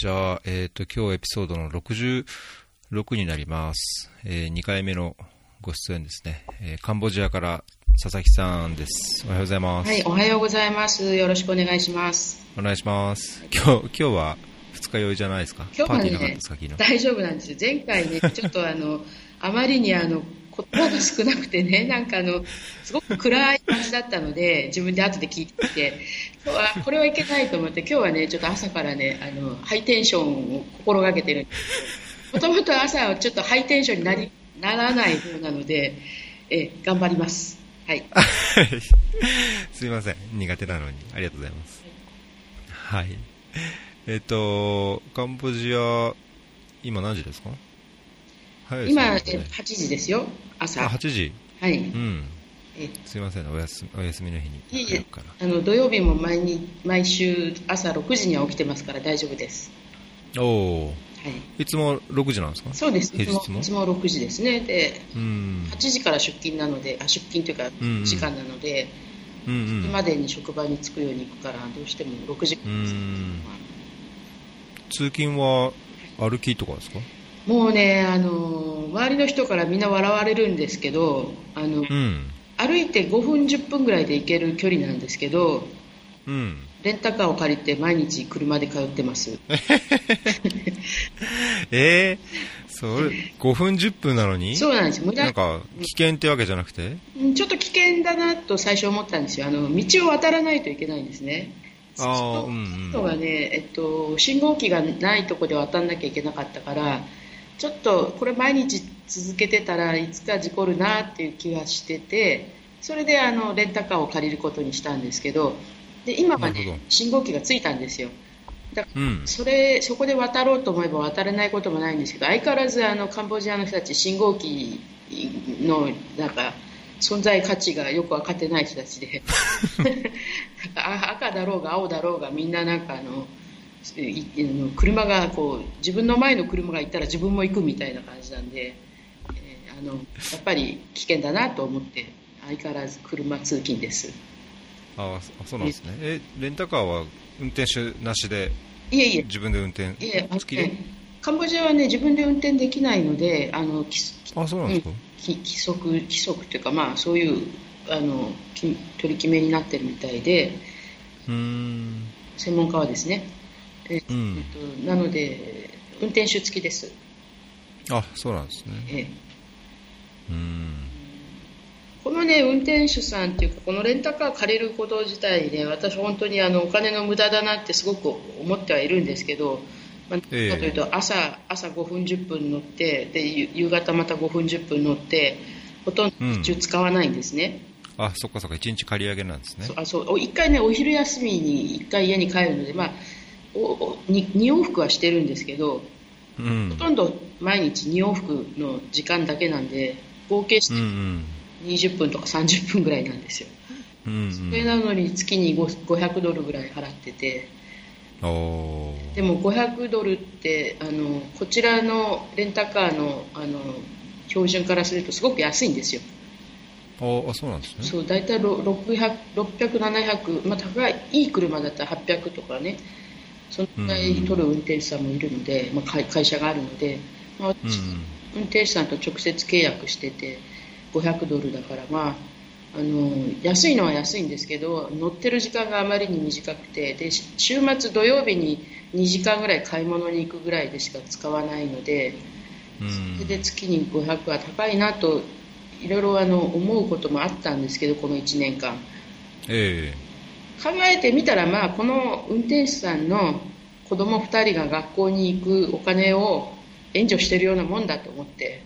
じゃあ、えっ、と、今日エピソードの66になります。え2回目のご出演ですね。えーカンボジアから佐々木さんです。おはようございます。はい、おはようございます。よろしくお願いします。お願いします。今日、今日は二日酔いじゃないですか？今日はね。大丈夫なんですよ。前回ね、ちょっとあの、あまりにあの、言葉が少なくてね、なんかあの、すごく暗い感じだったので、自分で後で聞いてきて、今日は、これはいけないと思って、今日はね、ちょっと朝からね、あの、ハイテンションを心がけてるんですもともと朝はちょっとハイテンションになり、ならない方なので、え、頑張ります。はい。すいません。苦手なのに。ありがとうございます。はい。えっ、と、カンボジア、今何時ですか？今、えね8時ですよ、朝。あ、8時。はい。うん。えすいませんね。お休み、お休みの日に。あの土曜日も毎日毎週朝6時には起きてますから大丈夫です。おお。はい。いつも6時なんですか？そうです。いつも？平日もいつも6時ですね。で、うん。8時から出勤なので、あ出勤というか時間なので、うんうん。今までに職場に着くように行くからどうしても6時う。ん。通勤は歩きとかですか？もうねあの周りの人からみんな笑われるんですけど、あのうん。歩いて5分10分ぐらいで行ける距離なんですけど、うん。レンタカーを借りて毎日車で通ってます。ええそれ、5分10分なのに？そうなんです。無駄なんか、危険ってわけじゃなくて？うんちょっと危険だなと最初思ったんですよ。あの道を渡らないといけないんですね。あーそうんうんのがね、えっと、信号機がないところで渡らなきゃいけなかったから、ちょっとこれ毎日続けてたらいつか事故るなっていう気がしてて、それであのレンタカーを借りることにしたんですけど、で今はね、信号機がついたんですよ。だからうん。それそこで渡ろうと思えば渡れないこともないんですけど相変わらずあのカンボジアの人たち信号機のなんか存在価値がよく分かってない人たちで あ赤だろうが青だろうがみんななんかあの車がこう自分の前の車が行ったら自分も行くみたいな感じなんで、えーあのやっぱり危険だなと思って相変わらず車通勤です。あそそうなんですね。え、レンタカーは運転手なしで、いえいえ。自分で運転いえあの付きでねカンボジアはね自分で運転できないのであのきあ、そうなんですか？き規則規則というか、まあ、そういうあのき取り決めになってるみたいでうーん。専門家はですね、えうん。えっと、なので運転手付きです、あ、そうなんですね。ええ。うーん。このね運転手さんっていうかこのレンタカー借りること自体ね私本当にあのお金の無駄だなってすごく思ってはいるんですけど、まあ、ええかというと朝朝5分10分乗ってでゆ夕方また5分10分乗ってほとんど途中使わないんですね、あ、そっかそっか、1日借り上げなんですね。あそう。お一回ねお昼休みに一回家に帰るので、まあ、に2往復はしてるんですけどうんほ。とんど毎日2往復の時間だけなんで合計してうんうん。20分とか30分ぐらいなんですようんそれなのに月に5 500ドルぐらい払っててでも500ドルってあのこちらのレンタカーのあの標準からするとすごく安いんですよあ、あそうなんですね。そう大体600、600、700、まあ、高いいい車だったら800とかねそのぐらい取る運転手さんもいるので、まあ、会会社があるので、まあ、運転手さんと直接契約してて500ドルだから、まあ、あの安いのは安いんですけど乗ってる時間があまりに短くてでし週末土曜日に2時間ぐらい買い物に行くぐらいでしか使わないのでうん。それで月に500は高いなといろいろあの思うこともあったんですけどこの1年間。え考えてみたら、まあ、この運転手さんの子供2人が学校に行くお金を援助してるようなもんだと思って、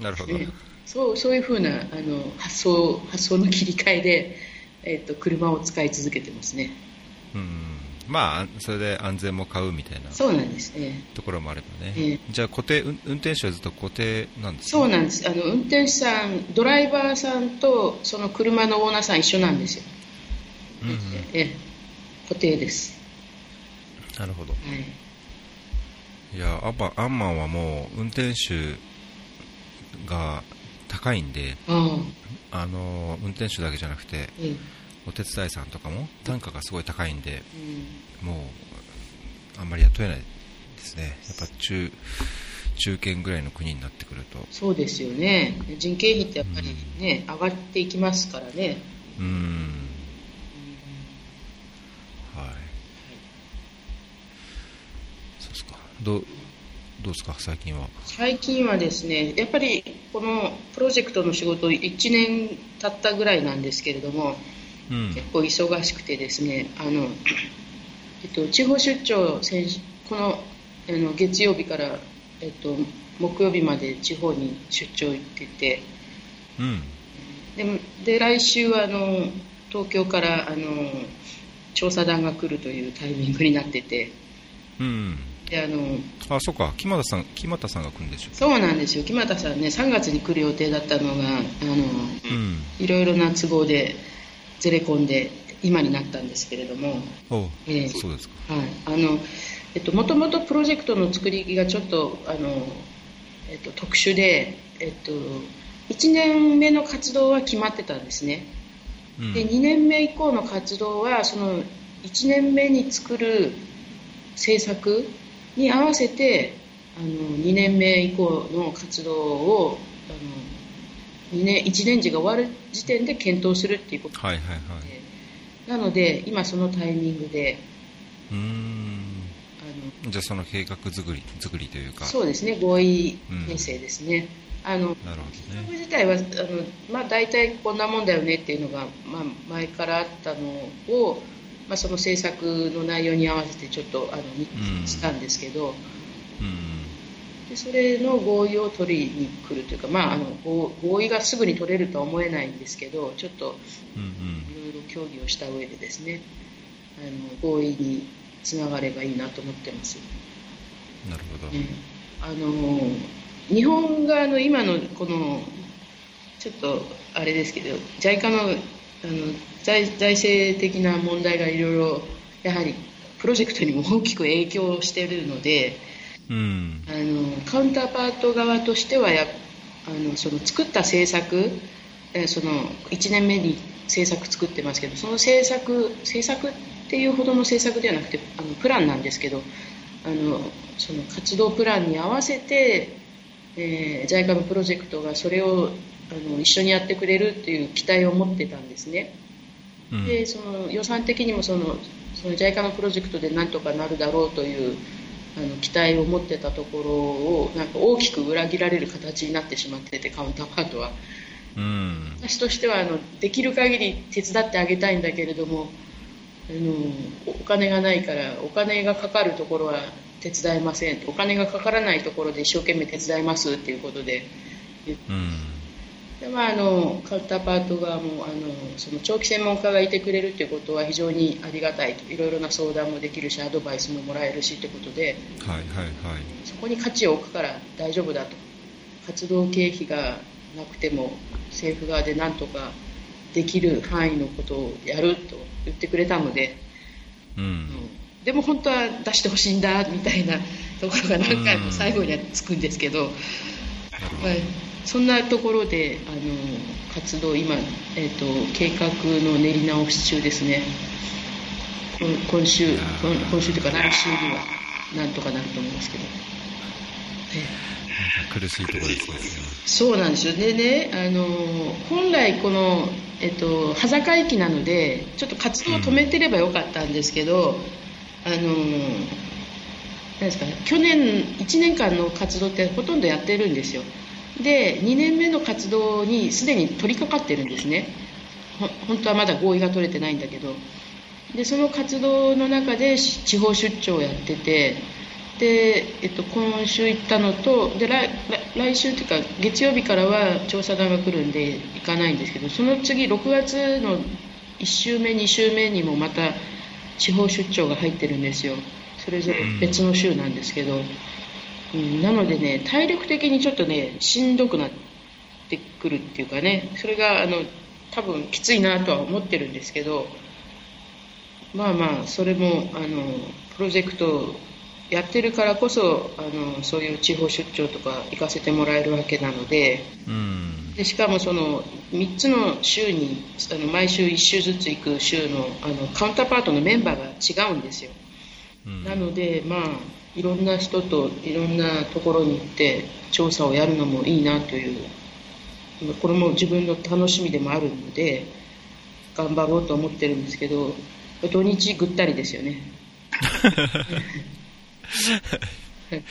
えなるほど。ね。そうそういうふうなあの発想発想の切り替えで、えっと車を使い続けてますね。うん。まあ、それで安全も買うみたいなそうなんですね。ところもあればね。ええ。じゃあ固定、運運転手はずっと固定なんですかそうなんです。あの運転手さんドライバーさんとその車のオーナーさん一緒なんですよ、うんうん。ええ固定です、なるほど。はい、いや、アンマアンマンはもう運転手が高いんで、あの、運転手だけじゃなくて、ええお手伝いさんとかも単価がすごい高いんで、うんもう、あんまり雇えないですね。やっぱ中、中堅ぐらいの国になってくると。そうですよね。人件費ってやっぱりね、上がっていきますからね。うん。はい。そうですか。どう、どうですか、最近は。最近はですね、やっぱりこのプロジェクトの仕事、1年経ったぐらいなんですけれども、うん、結構忙しくてですね、あのえっと、地方出張先、このあの月曜日から、えっと、木曜日まで地方に出張行ってて、うん、でで来週はあの東京からあの調査団が来るというタイミングになってて。うん。であのあそうか。木俣さん木俣さんが来るんでしょそうなんですよ。木俣さんね3月に来る予定だったのがあの、うん、いろいろな都合でずれ込んで今になったんですけれども。えー、そうですか。はい。あのえっともともとプロジェクトの作りがちょっとあの、えっと、特殊で、えっと、1年目の活動は決まってたんですね、うん、で2年目以降の活動はその1年目に作る制作に合わせてあの2年目以降の活動をあの2年1年時が終わる時点で検討するっていうこと。で、はいはいはい、なので今そのタイミングでうん。あのじゃあその計画作り作りというか。そうですね合意編成ですね、うん、あのね、企画自体はあの、まあ、大体こんなもんだよねっていうのが、まあ、前からあったのをまあ、その制作の内容に合わせてちょっとあのしたんですけど、うん、でそれの合意を取りに来るというか、まあ、あの合意がすぐに取れるとは思えないんですけどちょっといろいろ協議をした上でですねあの合意につながればいいなと思ってます。なるほど、ね、あの日本側の今のこのちょっとあれですけど JICA のあの財財政的な問題がいろいろやはりプロジェクトにも大きく影響しているので、うん、あのカウンターパート側としてはやあのその作った政策その1年目に政策作ってますけどその政策政策っていうほどの政策ではなくてあのプランなんですけどあのその活動プランに合わせて、えー、JICA のプロジェクトがそれをあの一緒にやってくれるっていう期待を持ってたんですね。うん、でその予算的にもそのその JICA のプロジェクトでなんとかなるだろうというあの期待を持ってたところをなんか大きく裏切られる形になってしまっててカウンターパートは。うん、私としてはあのできる限り手伝ってあげたいんだけれどもあのお金がないからお金がかかるところは手伝えません。お金がかからないところで一生懸命手伝いますっていうことで、うん、でまあ、あのカウンターパート側もあのその長期専門家がいてくれるということは非常にありがたいと。いろいろな相談もできるしアドバイスももらえるしということで、はいはいはい、そこに価値を置くから大丈夫だと。活動経費がなくても政府側でなんとかできる範囲のことをやると言ってくれたので、うん、うん、でも本当は出してほしいんだみたいなところが何回も最後にはつくんですけど。うんそんなところであの活動今、えーと、計画の練り直し中ですね。今週今週というか来週にはなんとかなると思いますけど、苦しいところですね。そうなんですよ。でねあの本来この、えっと、羽坂駅なのでちょっと活動を止めてればよかったんですけど、うん、あの何ですか去年1年間の活動ってほとんどやってるんですよ。で2年目の活動にすでに取り掛かってるんですね。本当はまだ合意が取れてないんだけど。でその活動の中で地方出張をやっててで、えっと、今週行ったのとで来来週というか月曜日からは調査団が来るんで行かないんですけどその次6月の1週目2週目にもまた地方出張が入ってるんですよ。それぞれ別の週なんですけど。うん、なのでね体力的にちょっとねしんどくなってくるっていうかね。それがあの多分きついなとは思ってるんですけど。まあまあそれもあのプロジェクトやってるからこそあのそういう地方出張とか行かせてもらえるわけなので。うん、でしかもその3つの週にあの毎週1週ずつ行く週のあのカウンターパートのメンバーが違うんですよ、うん、なのでまあいろんな人といろんなところに行って調査をやるのもいいなというこれも自分の楽しみでもあるので頑張ろうと思ってるんですけど土日ぐったりですよね。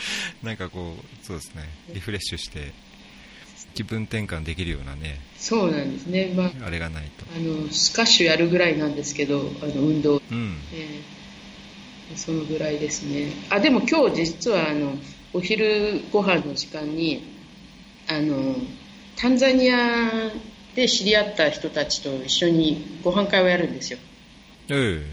なんかこうそうですね。リフレッシュして気分転換できるようなねそうなんですね、まあ、あれがないと。あのスカッシュやるぐらいなんですけどあの運動、うん、えー、そのぐらいですね。あでも今日実はあのお昼ご飯の時間にあのタンザニアで知り合った人たちと一緒にご飯会をやるんですよ、えー、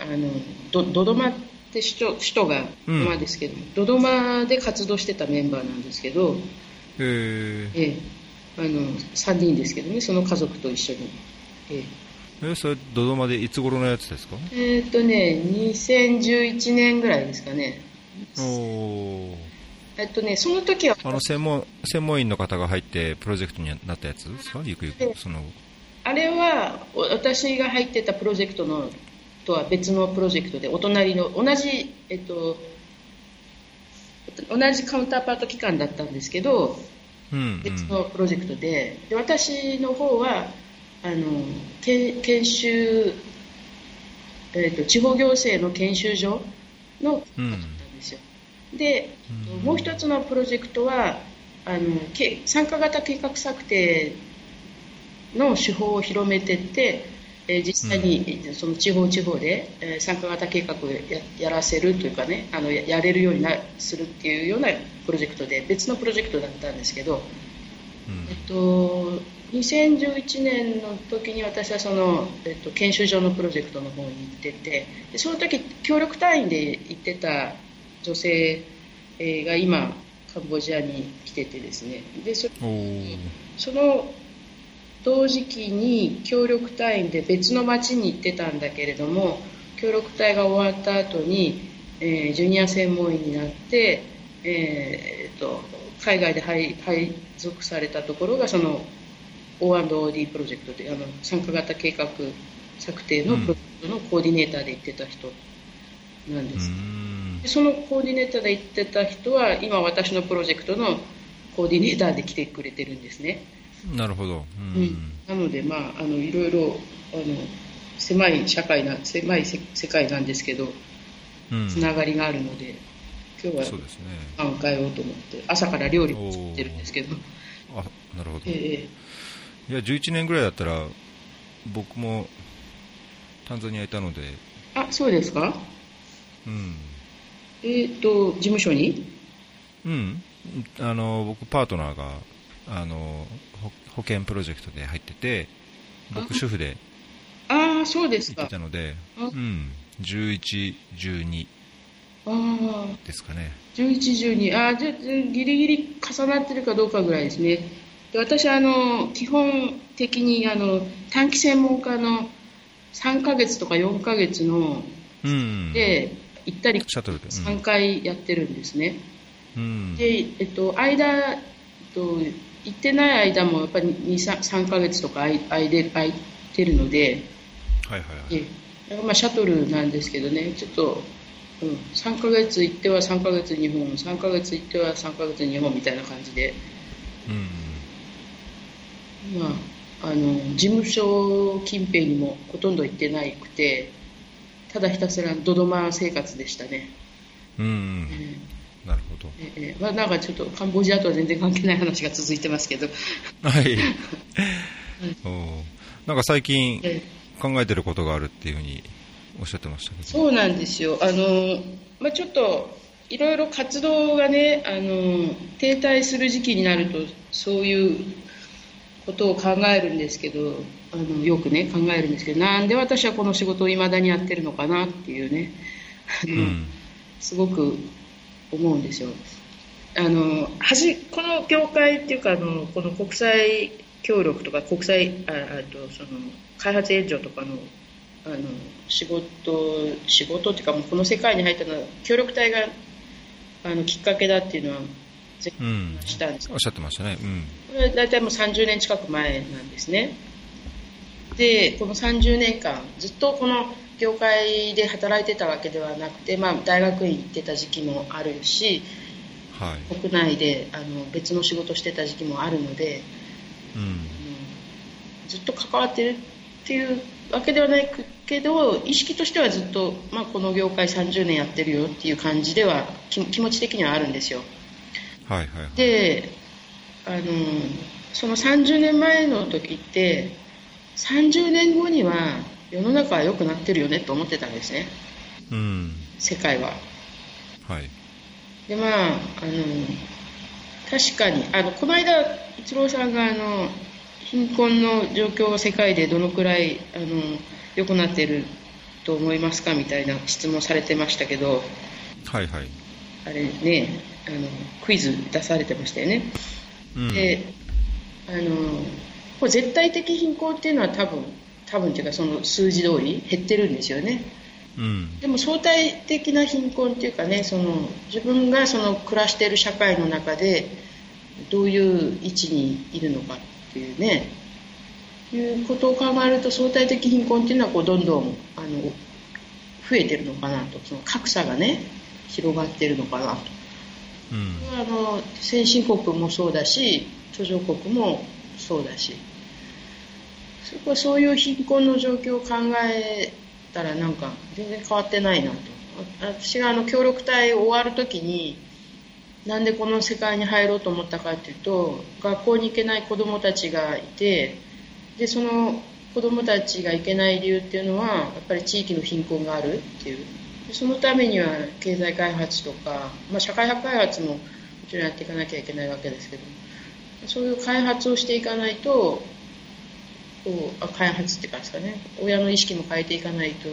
うん、あのドドドマって首都首都がドドマですけど、うん、ドドマで活動してたメンバーなんですけどええあの3人ですけどねその家族と一緒に。ええ。それドドマでいつ頃のやつですか？えっ、とね2011年ぐらいですかね。おおえっとねその時はあの専門専門員の方が入ってプロジェクトになったやつですか？ゆくゆくその。あれは私が入ってたプロジェクトのとは別のプロジェクトでお隣の同じえっと同じカウンターパート機関だったんですけど、うんうん、別のプロジェクトで。で私の方はあの研修、えーと、地方行政の研修所のだったんですよ、うん、で、うん、もう一つのプロジェクトはあの参加型計画策定の手法を広めていってえー、実際にその地方地方で、えー、参加型計画をややらせるというかねあのやれるようになするっていうようなプロジェクトで別のプロジェクトだったんですけど、うん、えっと、2011年の時に私はその、えっと、研修所のプロジェクトの方に行っててでその時協力隊員で行ってた女性が今カンボジアに来ててですね。でそその同時期に協力隊員で別の町に行ってたんだけれども協力隊が終わった後に、えー、ジュニア専門員になって、えー、と海外で配配属されたところがその O&OD プロジェクトであの参加型計画策定のプロジェクトのコーディネーターで行ってた人なんです、でそのコーディネーターで行ってた人は今私のプロジェクトのコーディネーターで来てくれてるんですねなるほど、うん、なので、まあ、あのいろいろあの狭い社会な狭い世界なんですけど、うん、つながりがあるので今日はパン変えようと思って朝から料理を作ってるんですけど。あなるほど、えー、いや11年ぐらいだったら僕もタンザニアいたので。あそうですか？うん。えっ、ー、と事務所に？うん。あの僕パートナーがあの保険プロジェクトで入ってて僕主婦でああそうですか。行ってたのでうん。11、12ですかね。11、12あじゃギリギリ重なってるかどうかぐらいですね。で私あの基本的にあの短期専門家の3ヶ月とか4ヶ月の、うん、で行ったり3回やってるんですね、うん、で、えっと、間、えっと、行ってない間もやっぱり 3, 3ヶ月とか空い空いてるので、はいはいはい、まあシャトルなんですけどね。ちょっと、うん、3ヶ月行っては3ヶ月日本3ヶ月行っては3ヶ月日本みたいな感じで、うん、まああの事務所近辺にもほとんど行ってなくてただひたすらドドマ生活でしたね。うん、うんなるほど、えーまあ、なんかちょっとカンボジアとは全然関係ない話が続いてますけど。はい。おなんか最近考えてることがあるっていうふうにおっしゃってましたけど。そうなんですよ。あの、まあ、ちょっといろいろ活動がねあの停滞する時期になるとそういうことを考えるんですけどあのよくね考えるんですけどなんで私はこの仕事をいまだにやってるのかなっていうね、うん、すごく思うんですよ。あのはじこの業界っていうかあのこの国際協力とか国際ああとその開発援助とかのあの仕事仕事っていうかもうこの世界に入ったのは協力隊があのきっかけだっていうのはぜひしたんです、うん、おっしゃってましたね、うん、これ大体もう30年近く前なんですね。でこの30年間ずっとこの業界で働いてたわけではなくて、まあ、大学院行ってた時期もあるし、はい、国内であの別の仕事してた時期もあるので、うん、ずっと関わってるっていうわけではないけど意識としてはずっと、まあ、この業界30年やってるよっていう感じでは気持ち的にはあるんですよ。はいはい、はい、であのその30年前の時って30年後には世の中は良くなってるよねと思ってたんですね、うん、世界は。はい。でまああの確かにあのこの間一郎さんがあの貧困の状況が世界でどのくらいあの良くなっていると思いますかみたいな質問されてましたけど、はいはい、あれねあのクイズ出されてましたよね。うん、であのこれ絶対的貧困っていうのは多分多分っていうかその数字通り減ってるんですよね。うん、でも相対的な貧困っていうかねその自分がその暮らしている社会の中でどういう位置にいるのかっていうね。いうことを考えると相対的貧困っていうのはこうどんどんあの増えてるのかなと。その格差がね広がってるのかなと、うん、あの先進国もそうだし途上国もそうだしそこそういう貧困の状況を考えたらなんか全然変わってないなと。私があの協力隊終わる時になんでこの世界に入ろうと思ったかっていうと学校に行けない子どもたちがいてでその子どもたちが行けない理由っていうのはやっぱり地域の貧困があるっていう。そのためには経済開発とか、まあ、社会派開発ももちろんやっていかなきゃいけないわけですけどそういう開発をしていかないとこう開発っていうかですかね。親の意識も変えていかないとい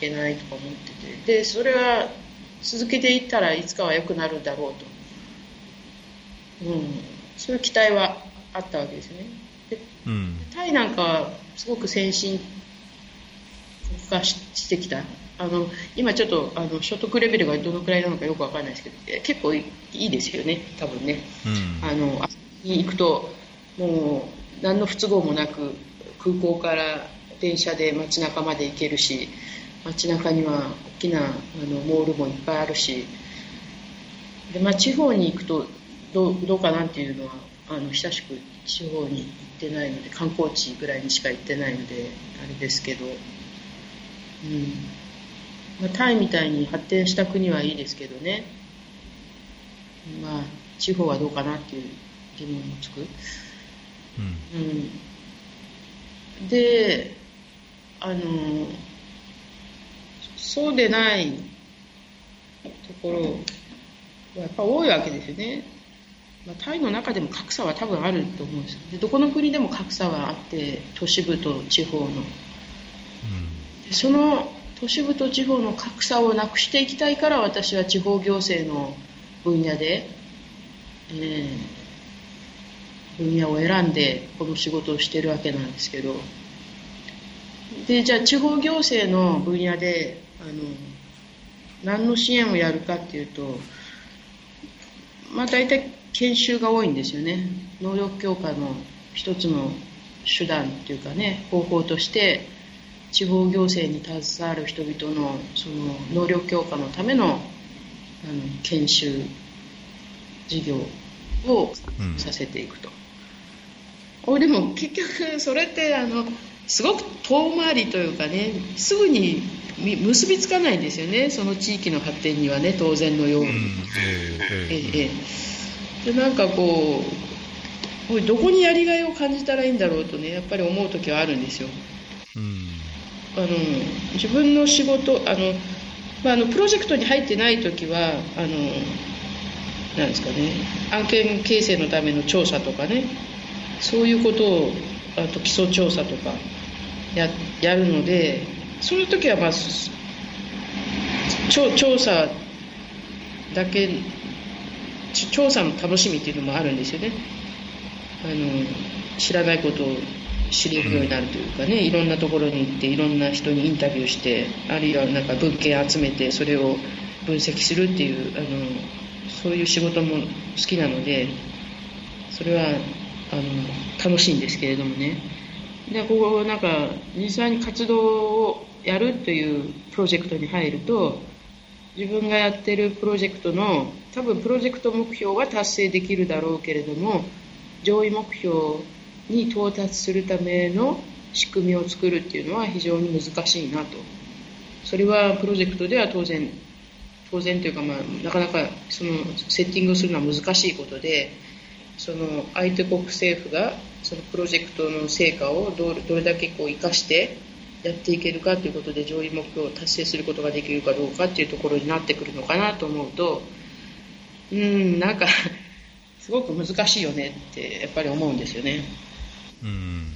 けないとか思ってて。でそれは続けていったらいつかは良くなるだろうと、うん、そういう期待はあったわけですね。で、うん、タイなんかはすごく先進国化してきた。あの今ちょっとあの所得レベルがどのくらいなのかよく分かんないですけど結構いいですよね。多分ね、うん、あのに行くともう何の不都合もなく空港から電車で街中まで行けるし街中には大きなあのモールもいっぱいあるしで、まあ、地方に行くとどうどうかなっていうのはあの久しく地方に行ってないので観光地ぐらいにしか行ってないのであれですけど、うん。まあ、タイみたいに発展した国はいいですけどね、まあ、地方はどうかなっていう疑問もつく。うん、うんであのそうでないところはやっぱ多いわけですよね、まあ、タイの中でも格差は多分あると思うんですでどこの国でも格差はあって都市部と地方の、うん、その都市部と地方の格差をなくしていきたいから私は地方行政の分野で、えー分野を選んでこの仕事をしてるわけなんですけど。でじゃあ地方行政の分野であの何の支援をやるかっていうとまあ大体研修が多いんですよね。能力強化の一つの手段っていうかね方法として地方行政に携わる人々のその能力強化のためのあの研修事業をさせていくと、うん、でも結局それってあのすごく遠回りというかねすぐに結びつかないんですよね。その地域の発展にはね当然のように。うん、ええええ、でなんかこうどこにやりがいを感じたらいいんだろうとねやっぱり思う時はあるんですよ。うん、あの自分の仕事あの、まあ、あのプロジェクトに入ってない時はあのなんですかね案件形成のための調査とかねそういうことをあと基礎調査とかややるのでそういう時はまあ調査だけ調査の楽しみっていうのもあるんですよね。あの知らないことを知れるようになるというかねいろんなところに行っていろんな人にインタビューしてあるいはなんか文献集めてそれを分析するっていうあのそういう仕事も好きなのでそれはあの楽しいんですけれどもね。でここなんか実際に活動をやるというプロジェクトに入ると自分がやってるプロジェクトの多分プロジェクト目標は達成できるだろうけれども上位目標に到達するための仕組みを作るっていうのは非常に難しいなと。それはプロジェクトでは当然当然というか、まあ、なかなかそのセッティングをするのは難しいことでその相手国政府がそのプロジェクトの成果をどれだけこう生かしてやっていけるかということで上位目標を達成することができるかどうかっていうところになってくるのかなと思うとうんなんか すごく難しいよねってやっぱり思うんですよね。うん。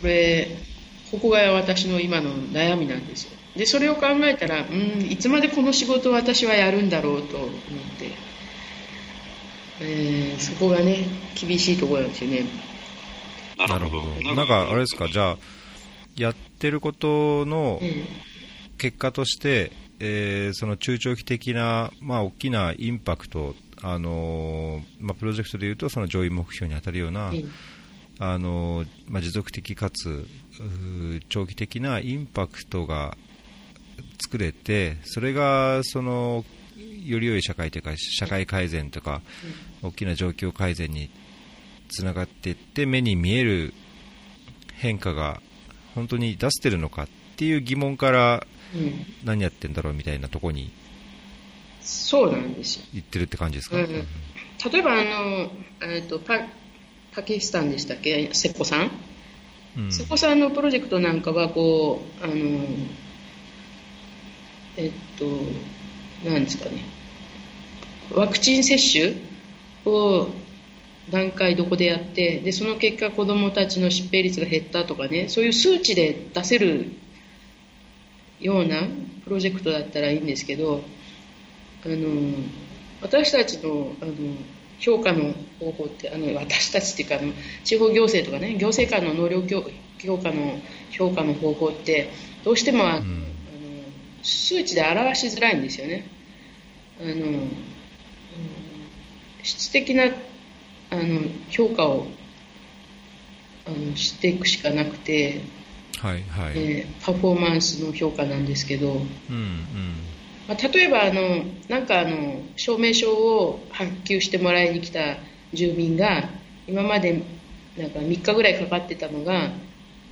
これここが私の今の悩みなんですよ。でそれを考えたらうんいつまでこの仕事を私はやるんだろうと思って、えー、そこがね厳しいところなんですよね。なるほど。なんかあれですかじゃあやってることの結果として、えー、その中長期的な、まあ、大きなインパクト、あのー、まあ、プロジェクトでいうとその上位目標に当たるような、あのー、まあ、持続的かつ長期的なインパクトが作れてそれがそのより良い社会というか社会改善とか大きな状況改善につながっていって目に見える変化が本当に出してるのかっていう疑問から何やってんだろうみたいなとこにそうなんですよ。言ってるって感じですか、うん、例えばあの、えーと、パパキスタンでしたっけ？瀬古さん、うん、瀬古さんのプロジェクトなんかはこうあのえっと何ですかね？ワクチン接種を段階どこでやってでその結果子どもたちの疾病率が減ったとかねそういう数値で出せるようなプロジェクトだったらいいんですけどあの私たちのあの評価の方法ってあの私たちっていうかあの地方行政とかね行政官の能力強化の評価の方法ってどうしてもあの、うん、数値で表しづらいんですよね。あの質的なあの評価をあのしていくしかなくて、はいはい。えー、パフォーマンスの評価なんですけど、うんうん。まあ、例えばあのなんかあの証明書を発給してもらいに来た住民が今までなんか3日ぐらいかかってたのが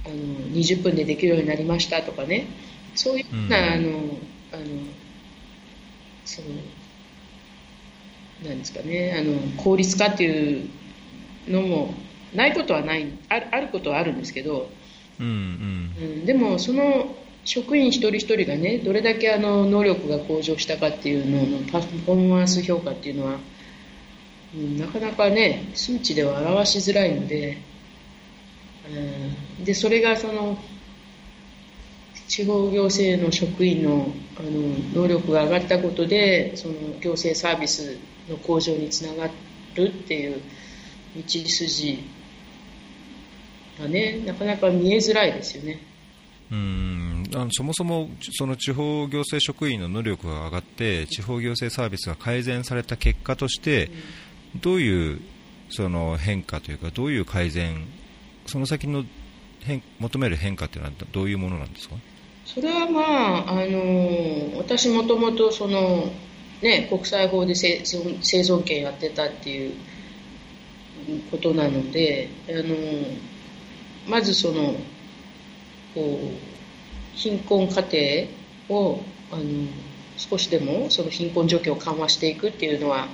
あの20分でできるようになりましたとかね。そういうふうな、うん、あのあのそのなんですかね。あの効率化っていうのもないことはないあるあることはあるんですけど、うんうん。うん、でもその職員一人一人がねどれだけあの能力が向上したかっていうののパフォーマンス評価っていうのは、うん、なかなかね数値では表しづらいので、うん、でそれがその地方行政の職員のあの能力が上がったことでその行政サービスの向上につながるっていう道筋がね。なかなか見えづらいですよね。うん。あのそもそもその地方行政職員の能力が上がって地方行政サービスが改善された結果として、うん、どういうその変化というかどういう改善その先の変求める変化というのはどういうものなんですか？それはまあ、あの私もともとそのね、国際法で生存権やってたっていうことなのであのまずそのこう貧困家庭をあの少しでもその貧困状況を緩和していくっていうのは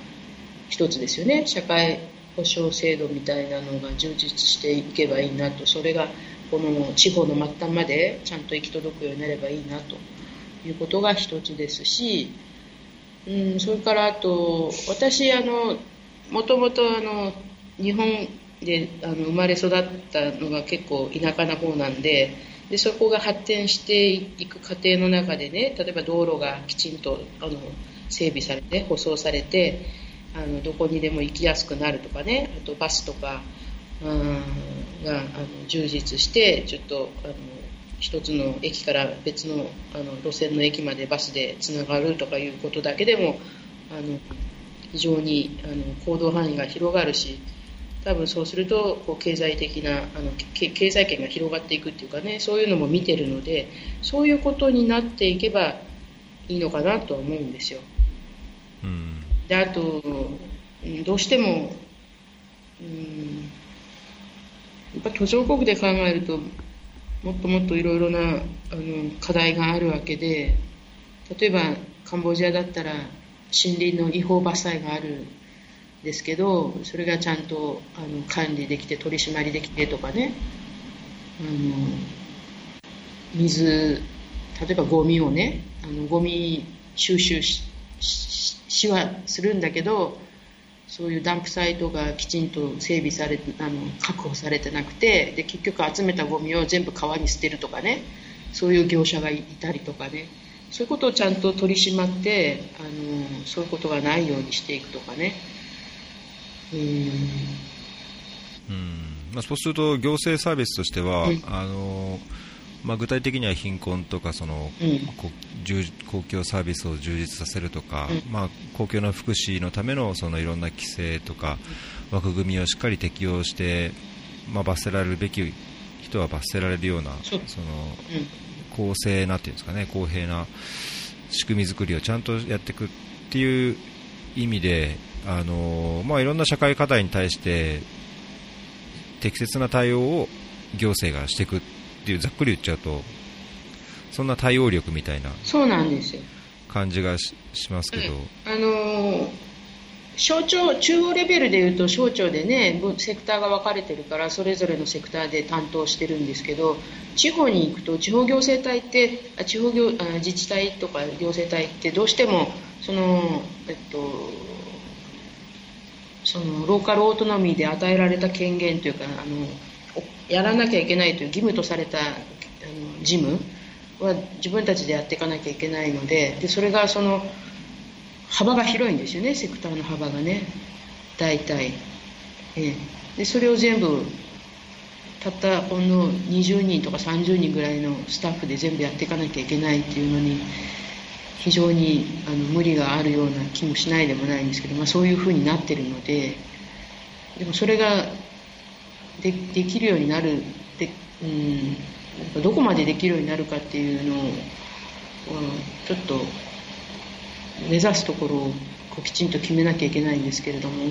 一つですよね。社会保障制度みたいなのが充実していけばいいなと。それがこの地方の末端までちゃんと行き届くようになればいいなと。いうことが一つですしうん、それからあと私あのもともとあの日本であの生まれ育ったのが結構田舎な方なんででそこが発展していく過程の中でね例えば道路がきちんとあの整備されて舗装されてあのどこにでも行きやすくなるとかねあとバスとかうんがあの充実してちょっとあの一つの駅から別のあの路線の駅までバスでつながるとかいうことだけでもあの非常にあの行動範囲が広がるし多分そうするとこう経済的なあの経済圏が広がっていくっていうかねそういうのも見てるのでそういうことになっていけばいいのかなとは思うんですよ。うん、であとどうしても、うん、やっぱ途上国で考えるともっともっといろいろなあの課題があるわけで例えばカンボジアだったら森林の違法伐採があるんですけどそれがちゃんとあの管理できて取り締まりできてとかね。あの水例えばゴミをねあのゴミ収集ししはするんだけどそういうダンプサイトがきちんと整備されてあの確保されてなくてで結局集めたゴミを全部川に捨てるとかねそういう業者がいたりとかねそういうことをちゃんと取り締まってあのそういうことがないようにしていくとかね。うん。まあ、そうすると行政サービスとしては、うん、あのまあ、具体的には貧困とかその、うん、公共サービスを充実させるとか、うん、まあ、公共の福祉のためのそのいろんな規制とか枠組みをしっかり適用して、まあ、罰せられるべき人は罰せられるようなその、公正なっていうんですかね公平な仕組み作りをちゃんとやっていくっていう意味であの、まあ、いろんな社会課題に対して適切な対応を行政がしていくっていうざっくり言っちゃうとそんな対応力みたいなそうなんですよ。感じがしますけど、あの省庁中央レベルでいうと省庁でねセクターが分かれてるからそれぞれのセクターで担当してるんですけど地方に行くと地方行政体って地方行自治体とか行政体ってどうしてもそのえっとそのローカルオートノミーで与えられた権限というかあのやらなきゃいけないという義務とされたあの事務は自分たちでやっていかなきゃいけないのででそれがその幅が広いんですよねセクターの幅がね。大体、えでそれを全部たったほんの20人とか30人ぐらいのスタッフで全部やっていかなきゃいけないっていうのに非常にあの無理があるような気もしないでもないんですけど、まあ、そういうふうになってるのででもそれがでできるようになるで、うん、どこまでできるようになるかっていうのを、うん、ちょっと目指すところをこうきちんと決めなきゃいけないんですけれども。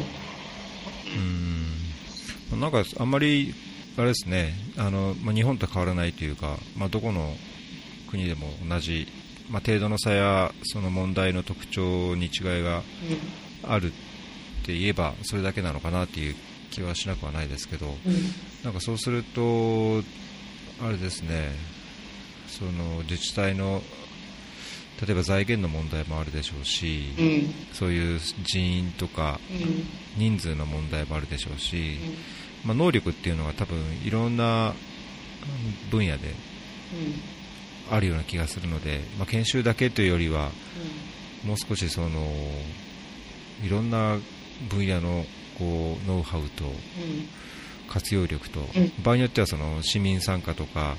うんなんかあんまりあれですねあの、まあ、日本と変わらないというか、まあ、どこの国でも同じ、まあ、程度の差やその問題の特徴に違いがあるって言えばそれだけなのかなっていう気はしなくはないですけど、うん、なんかそうすると、あれですね、その自治体の例えば財源の問題もあるでしょうし、うん、そういう人員とか人数の問題もあるでしょうし、うん、まあ、能力っていうのが多分いろんな分野であるような気がするので、まあ、研修だけというよりは、もう少しそのいろんな分野のこうノウハウと活用力と、場合によってはその市民参加とか、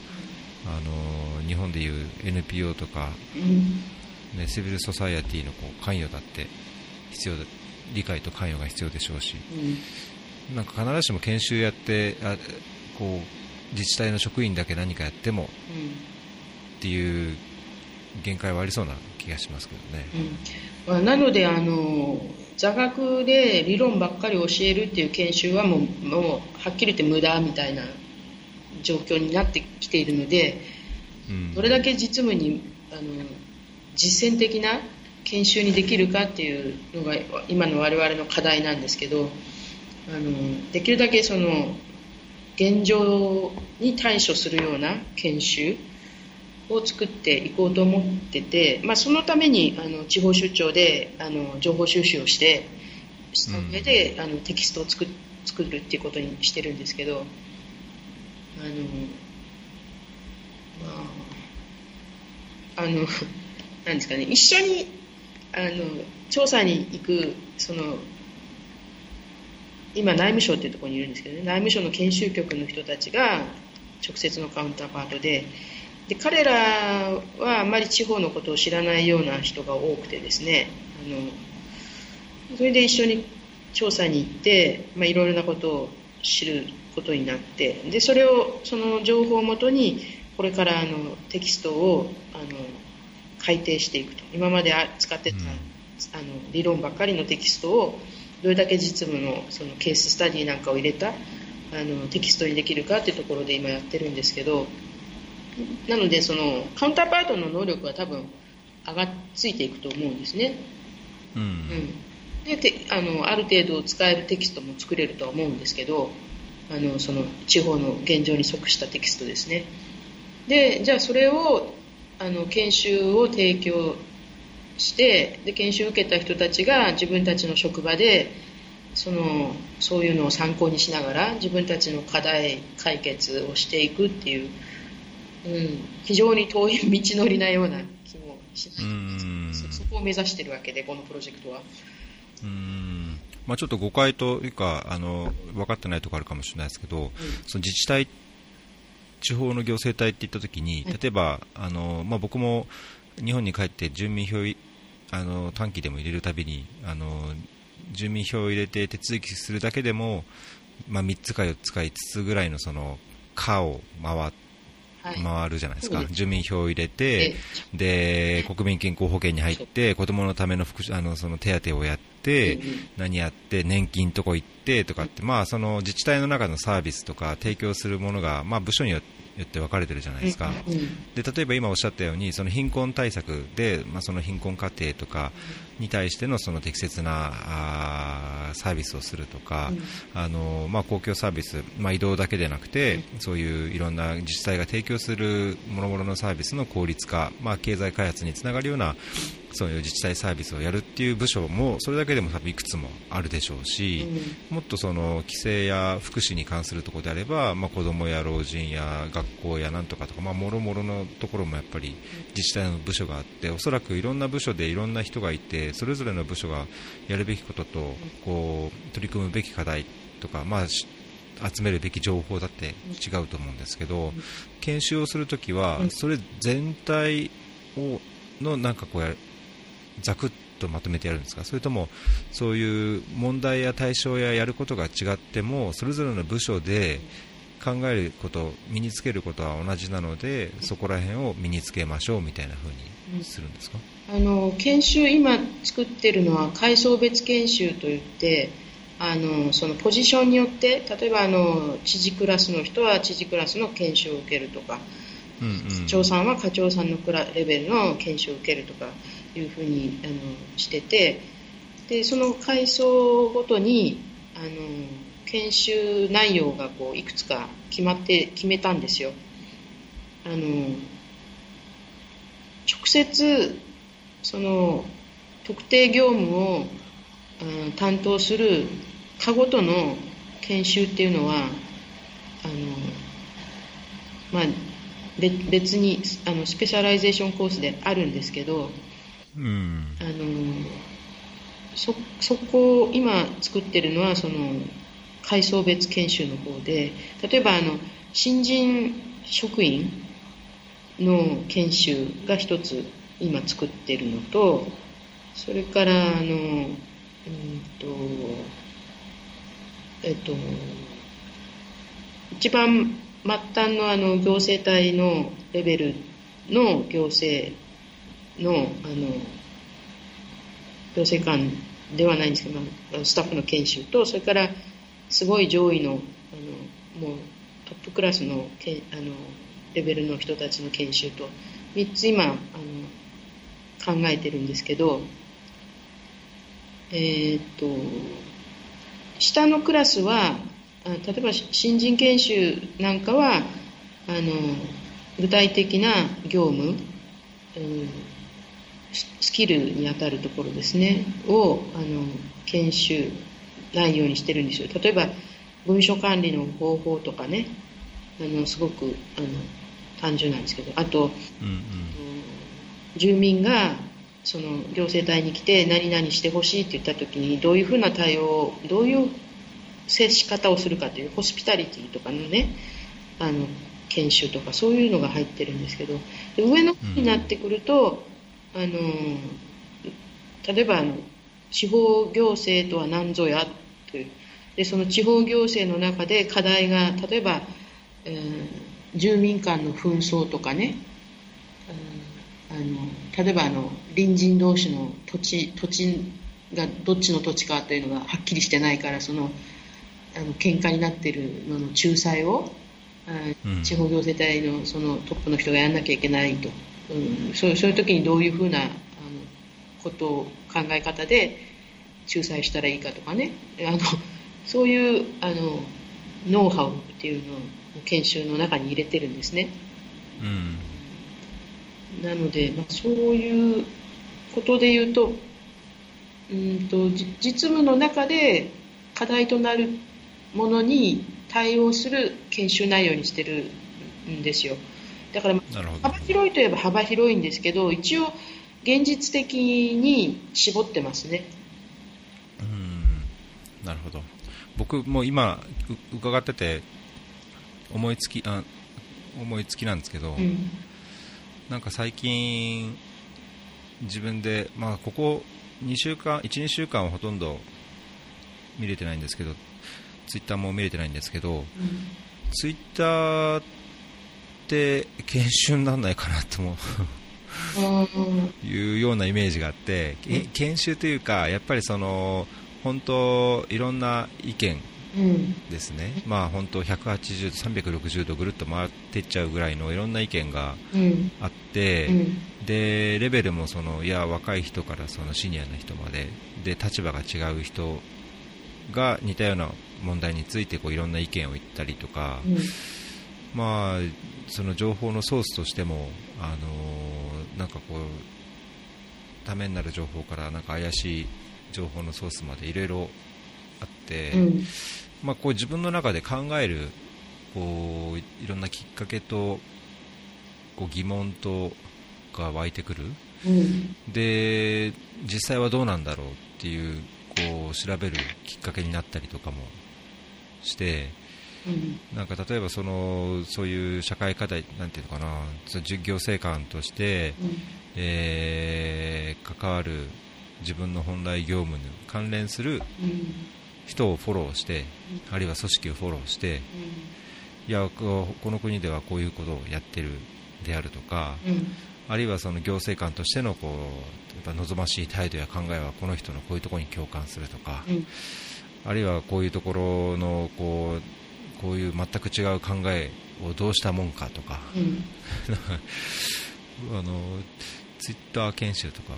あの日本でいう NPO とか、ね、シビルソサイエティのこう関与だって必要理解と関与が必要でしょうし、なんか必ずしも研修やってあこう自治体の職員だけ何かやっても、っていう限界はありそうな気がしますけどね。うん、なのであの座学で理論ばっかり教えるっていう研修はもうもうはっきり言って無駄みたいな状況になってきているので、うん、どれだけ実務にあの実践的な研修にできるかっていうのが今の我々の課題なんですけどあのできるだけその現状に対処するような研修を作っていこうと思ってて、まあ、そのためにあの地方出張であの情報収集をしてした上で、うん、あのテキストを作作るっていうことにしてるんですけどあの、まあ、あの なんですかね一緒にあの調査に行くその今内務省っていうところにいるんですけどね内務省の研修局の人たちが直接のカウンターパートでで彼らはあまり地方のことを知らないような人が多くてですね。あのそれで一緒に調査に行って、まあ、いろいろなことを知ることになってでそれをその情報をもとにこれからあのテキストをあの改訂していくと。今まで使ってた、うん、あの理論ばっかりのテキストをどれだけ実務のそのケーススタディなんかを入れたあのテキストにできるかっていうところで今やってるんですけどなのでそのカウンターパートの能力は多分上がっついていくと思うんですね。うん、うん、であのある程度使えるテキストも作れるとは思うんですけどあのその地方の現状に即したテキストですね。でじゃあそれをあの研修を提供してで研修を受けた人たちが自分たちの職場でそのそういうのを参考にしながら自分たちの課題解決をしていくっていう、うん、非常に遠い道のりなような気もしないそそこを目指してるわけでこのプロジェクトは。うん。まあ、ちょっと誤解というかあの分かってないところあるかもしれないですけど、うん、その自治体地方の行政体っていったときに、例えば、あのまあ、僕も日本に帰って住民票あの短期でも入れるたびにあの住民票を入れて手続きするだけでも、まあ、3つか4つか5つぐらいのその課を回って回るじゃないですか、はい、住民票を入れて、で国民健康保険に入って、子供のための福あのその手当をやって、何やって、年金とこ行ってとかって、まあ、その自治体の中のサービスとか提供するものが、まあ、部署によって、分かれてるじゃないですか、で例えば今おっしゃったようにその貧困対策で、まあ、その貧困家庭とかに対してのその適切なあサービスをするとか、あのまあ、公共サービス、まあ、移動だけでなくてそういういろんな自治体が提供する諸々のサービスの効率化、まあ、経済開発につながるようなそういう自治体サービスをやるっていう部署もそれだけでも多分いくつもあるでしょうし、もっとその規制や福祉に関するところであれば、まあ、子どもや老人や学校やなんとかとか、まあ、もろもろのところもやっぱり自治体の部署があっておそらくいろんな部署でいろんな人がいてそれぞれの部署がやるべきこととこう取り組むべき課題とか、まあ、集めるべき情報だって違うと思うんですけど研修をするときはそれ全体をのなんかこうやざくっとまとめてやるんですか？それともそういう問題や対象ややることが違ってもそれぞれの部署で考えること身につけることは同じなのでそこら辺を身につけましょうみたいな風にするんですか、あの研修今作っているのは階層別研修といってあのそのポジションによって例えばあの知事クラスの人は知事クラスの研修を受けるとか、うんうん、課長さんは課長さんのクラレベルの研修を受けるとかいうふうにあのしててでその階層ごとにあの研修内容がこういくつか決まって決めたんですよ。あの直接その特定業務を、担当する課ごとの研修っていうのはあの、まあ、別にあの specialization コースであるんですけどうん、あのそそこを今作ってるのはその階層別研修の方で例えばあの新人職員の研修が一つ今作ってるのとそれからあのうんとえっと一番末端のあの行政体のレベルの行政のあの行政官ではないんですけど、まあ、スタッフの研修とそれからすごい上位のあのもうトップクラスのけあのレベルの人たちの研修と3つ今あの考えてるんですけどえー、っと下のクラスは例えば新人研修なんかはあの具体的な業務、うんスキルにあたるところですね。をあの研修内容にしてるんですよ。例えば文書管理の方法とかね。あのすごくあの単純なんですけど。あと、うんうん、住民がその行政隊に来て何々してほしいって言った時にどういうふうな対応どういう接し方をするかというホスピタリティとかのねあの研修とかそういうのが入ってるんですけど。上の方になってくると、あの例えばあの地方行政とは何ぞやというでその地方行政の中で課題が例えば、えー、住民間の紛争とかね、あの例えばあの隣人同士の土地土地がどっちの土地かというのがはっきりしてないからそのあの喧嘩になってるのの仲裁を、うん、地方行政隊のそのトップの人がやらなきゃいけないと、うん、そうそういう時にどういうふうなあのことを考え方で仲裁したらいいかとかねあのそういうあのノウハウっていうのを研修の中に入れてるんですね。うん、なので、まあ、そういうことで言うとうんと実務の中で課題となるものに対応する研修内容にしてるんですよ。だから、幅広いといえば幅広いんですけど、一応、現実的に絞ってますね。うんなるほど。僕も今、伺ってて、思いつき、あ思いつきなんですけど、うん、なんか最近、自分で、まあ、ここ2週間、1、2週間はほとんど見れてないんですけど、ツイッターも見れてないんですけど、うん、ツイッターって研修にならないかなと思う。いうようなイメージがあって、研修というか、やっぱりその本当、いろんな意見ですね、うん、まあ本当180度、360度ぐるっと回っていっちゃうぐらいのいろんな意見があって、うん、でレベルもそのいや若い人からそのシニアの人までで立場が違う人が似たような問題についてこういろんな意見を言ったりとか、うん、まあ、その情報のソースとしても、あのー、なんかこうためになる情報からなんか怪しい情報のソースまでいろいろあって、うん、まあ、こう自分の中で考えるこういろんなきっかけとこう疑問とが湧いてくる、うん、で実際はどうなんだろうっていうこう調べるきっかけになったりとかもして、うん、なんか例えばそのそういう社会課題なんていうのかな行政官として、うん、えー、関わる自分の本来業務に関連する人をフォローして、あるいは組織をフォローして、いやこの国ではこういうことをやってるであるとか、あるいはその行政官としてのこうやっぱ望ましい態度や考えはこの人のこういうところに共感するとか、うん、あるいはこういうところのこうこういう全く違う考えをどうしたもんかとか、うん、あのツイッター研修とか。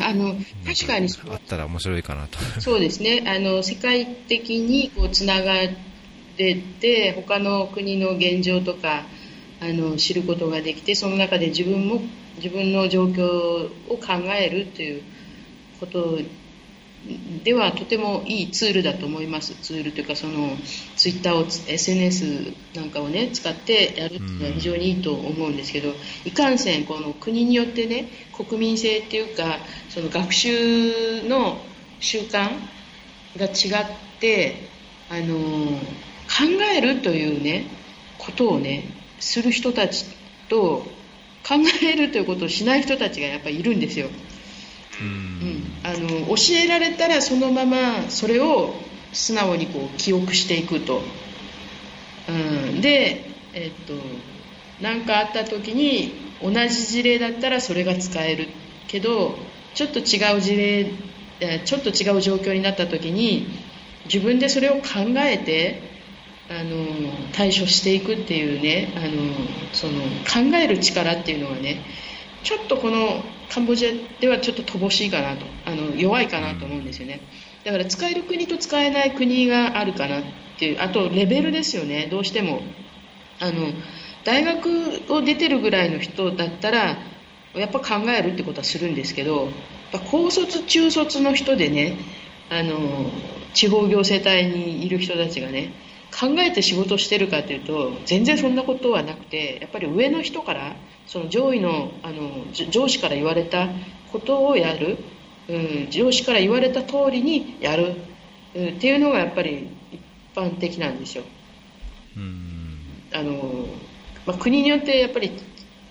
あの確かに。あったら面白いかなと。そうですね。あの世界的にこうつながれて他の国の現状とかあの知ることができてその中で自分も自分の状況を考えるということではとてもいいツールだと思いますツールというかそのツイッターを SNS なんかをね使ってやるっていうのは非常にいいと思うんですけどいかんせんこの国によってね国民性っていうかその学習の習慣が違ってあの考えるというねことをねする人たちと考えるということをしない人たちがやっぱりいるんですよ。うん、あの教えられたらそのままそれを素直にこう記憶していくと。うん、で、えっと、何かあった時に同じ事例だったらそれが使えるけどちょっと違う事例ちょっと違う状況になった時に自分でそれを考えてあの対処していくっていうねあのその考える力っていうのはねちょっとこのカンボジアではちょっと乏しいかなとあの弱いかなと思うんですよね。だから使える国と使えない国があるかなっていうあとレベルですよね。どうしても。あの大学を出てるぐらいの人だったらやっぱ考えるってことはするんですけど高卒中卒の人でねあの地方行政隊にいる人たちがね考えて仕事してるかというと全然そんなことはなくてやっぱり上の人からその上位のあの上司から言われたことをやる、うん、上司から言われた通りにやる、うん、っていうのがやっぱり一般的なんですよ。あのまあ、国によってやっぱり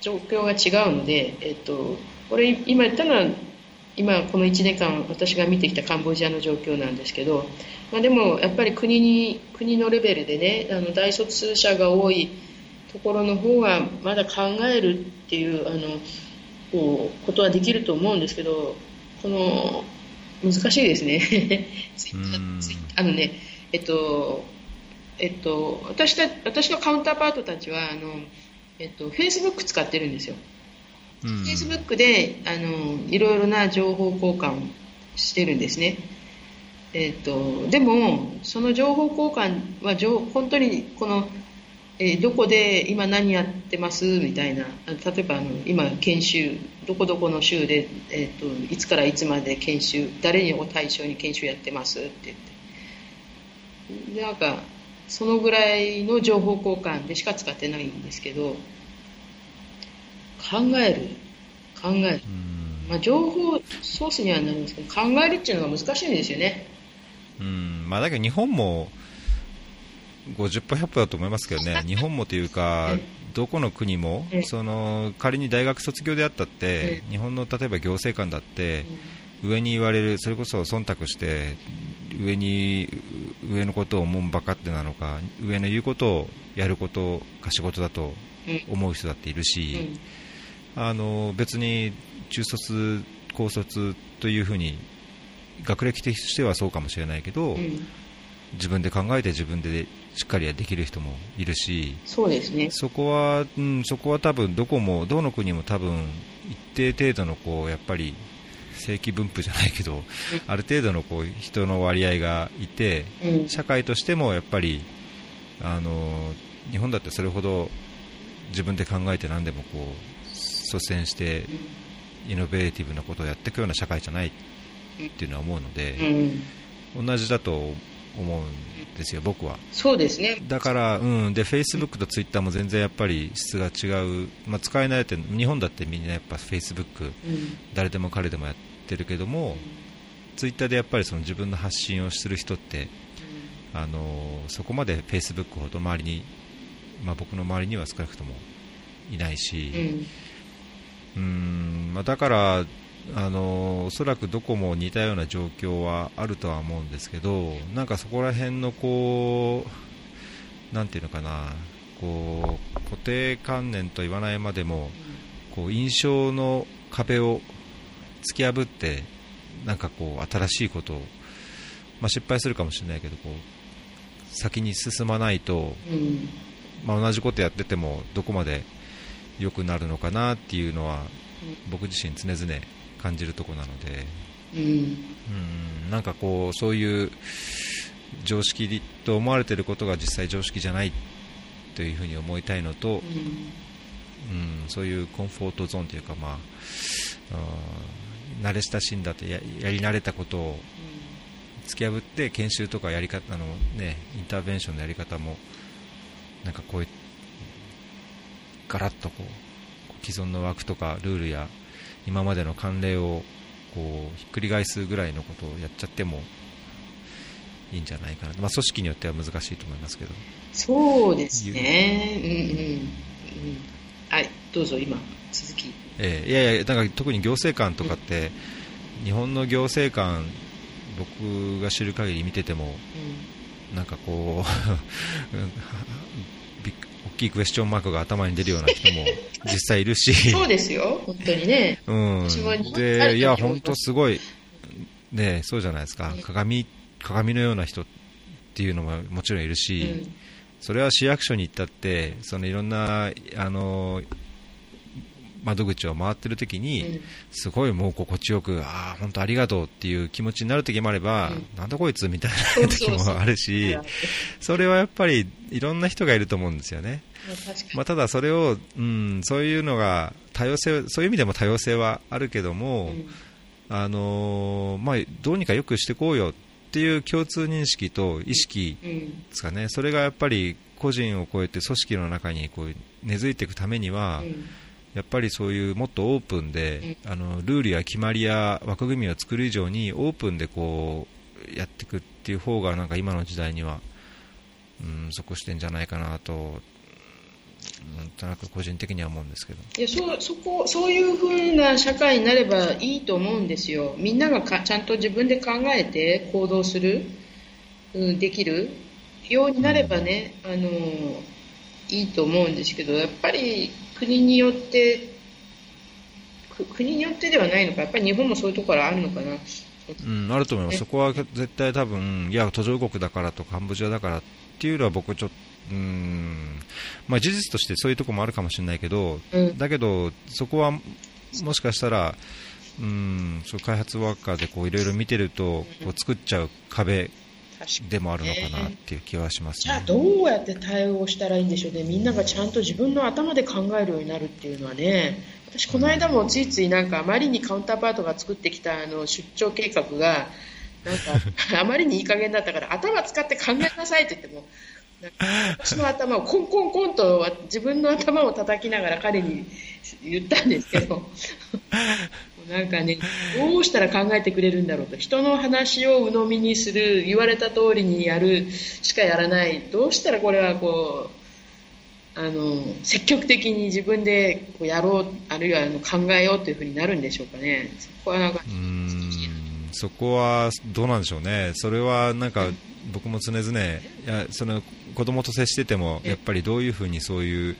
状況が違うので、えっと、これ今言ったのは今この1年間私が見てきたカンボジアの状況なんですけど、まあ、でもやっぱり国に国のレベルでねあの大卒者が多いところの方がまだ考えるっていうあのこうことはできると思うんですけどこの難しいですね。あのねえっとえっと私た私のカウンターパートたちはあのえっとフェイスブック使ってるんですよフェイスブックであのいろいろな情報交換をしてるんですね。えっとでもその情報交換は本当にこのえー、どこで今何やってます？みたいな。例えばあの今研修どこどこの州で、えーと、いつからいつまで研修誰を対象に研修やってます？って言って。なんかそのぐらいの情報交換でしか使ってないんですけど考える。考える、まあ、情報ソースにはなるんですけど考えるっていうのが難しいんですよね。うん。まあだけど日本も50歩100歩だと思いますけどね、日本もというか、どこの国も、その仮に大学卒業であったって、日本の例えば行政官だって、上に言われる、それこそ忖度して、上に上のことを思うばかってなのか、上の言うことをやることが仕事だと思う人だっているし、あの別に中卒、高卒というふうに学歴としてはそうかもしれないけど、自分で考えて自分でしっかりできる人もいるし、そうですね。そこは、うん、そこは多分どこも、どの国も多分一定程度のこう、やっぱり正規分布じゃないけど、ある程度のこう人の割合がいて、社会としてもやっぱり、あの、日本だってそれほど自分で考えて何でもこう、率先してイノベーティブなことをやっていくような社会じゃないっていうのは思うので、同じだと思うんですよ、僕は。そうですね。だから、うん、で、Facebook と Twitter も全然やっぱり質が違う、まあ、使えないって、日本だってみんなやっぱ Facebook、うん、誰でも彼でもやってるけども、うん、Twitter でやっぱりその自分の発信をする人って、あのそこまで Facebook ほど周りに、まあ、僕の周りには少なくともいないし、うん、まあ、だから、あのおそらくどこも似たような状況はあるとは思うんですけどなんかそこら辺のこうなんていうのかなこう固定観念と言わないまでもこう印象の壁を突き破ってなんかこう新しいことを、まあ、失敗するかもしれないけどこう先に進まないと、まあ、同じことやっててもどこまで良くなるのかなっていうのは僕自身常々感じるところなので、うん、うん。なんかこうそういう常識と思われていることが実際常識じゃないというふうに思いたいのと、うん、うん、そういうコンフォートゾーンというか、まあ、慣れ親しんだってややり慣れたことを突き破って研修とかやり方あの、ね、インターベンションのやり方もなんかこういうガラッとこう既存の枠とかルールや今までの慣例をこうひっくり返すぐらいのことをやっちゃってもいいんじゃないかな、まあ、組織によっては難しいと思いますけど。そうですね、う。んうんうん、はいどうぞ今続き、えー、いやいやだから特に行政官とかって、うん、日本の行政官僕が知る限り見てても、うん、なんかこう きいクエスチョンマークが頭に出るような人も 実際いるし。そうですよ、本当にね。うん。で、いや、本当すごい、ね、そうじゃないですか、鏡、鏡のような人っていうのももちろんいるし、うん、それは市役所に行ったって、そのいろんな、あの、窓口を回ってる時に、すごいもう心地よく、ああ、本当ありがとうっていう気持ちになる時もあれば、なんだこいつみたいな時もあるし、それはやっぱりいろんな人がいると思うんですよね。まあ、ただそれを、うん、そういうのが多様性、そういう意味でも多様性はあるけども、あのまあ、どうにかよくしていこうよっていう共通認識と意識ですかね、それがやっぱり個人を超えて組織の中にこう根付いていくためには、やっぱりそういうもっとオープンで、あのルールや決まりや枠組みを作る以上にオープンでこうやっていくっていう方がなんか今の時代には、うん、即してんじゃないかなとなんとなく個人的には思うんですけど。いやそうそこそういうふうな社会になればいいと思うんですよ、みんながかちゃんと自分で考えて行動する、うん、できるようになればね、あのいいと思うんですけど、やっぱり国によって国によってではないのか、やっぱり日本もそういうところあるのかな。うん、あると思います、そこは絶対多分、いや、途上国だからとカンボジアだからっていうのは僕ちょっと、うんまあ、事実としてそういうところもあるかもしれないけど、うん、だけど、そこはもしかしたら、うんそう開発ワーカーでこういろいろ見てるとこう作っちゃう壁でもあるのかなっていう気はします、ね、じゃあどうやって対応したらいいんでしょうね、みんながちゃんと自分の頭で考えるようになるっていうのはね、私、この間もついついなんかあまりにカウンターパートが作ってきたあの出張計画がなんか あまりにいい加減だったから頭使って考えなさいって言っても私の頭をコンコンコンと自分の頭を叩きながら彼に言ったんですけどなんかねどうしたら考えてくれるんだろうと。人の話を鵜呑みにする言われた通りにやるしかやらない。どうしたらこれはこうあの積極的に自分でこうやろうあるいはあの考えようというふうになるんでしょうかね、そこはなんかそこはどうなんでしょうね、それはなんか僕も常々いやその子供と接しててもやっぱりどういうふうにそういう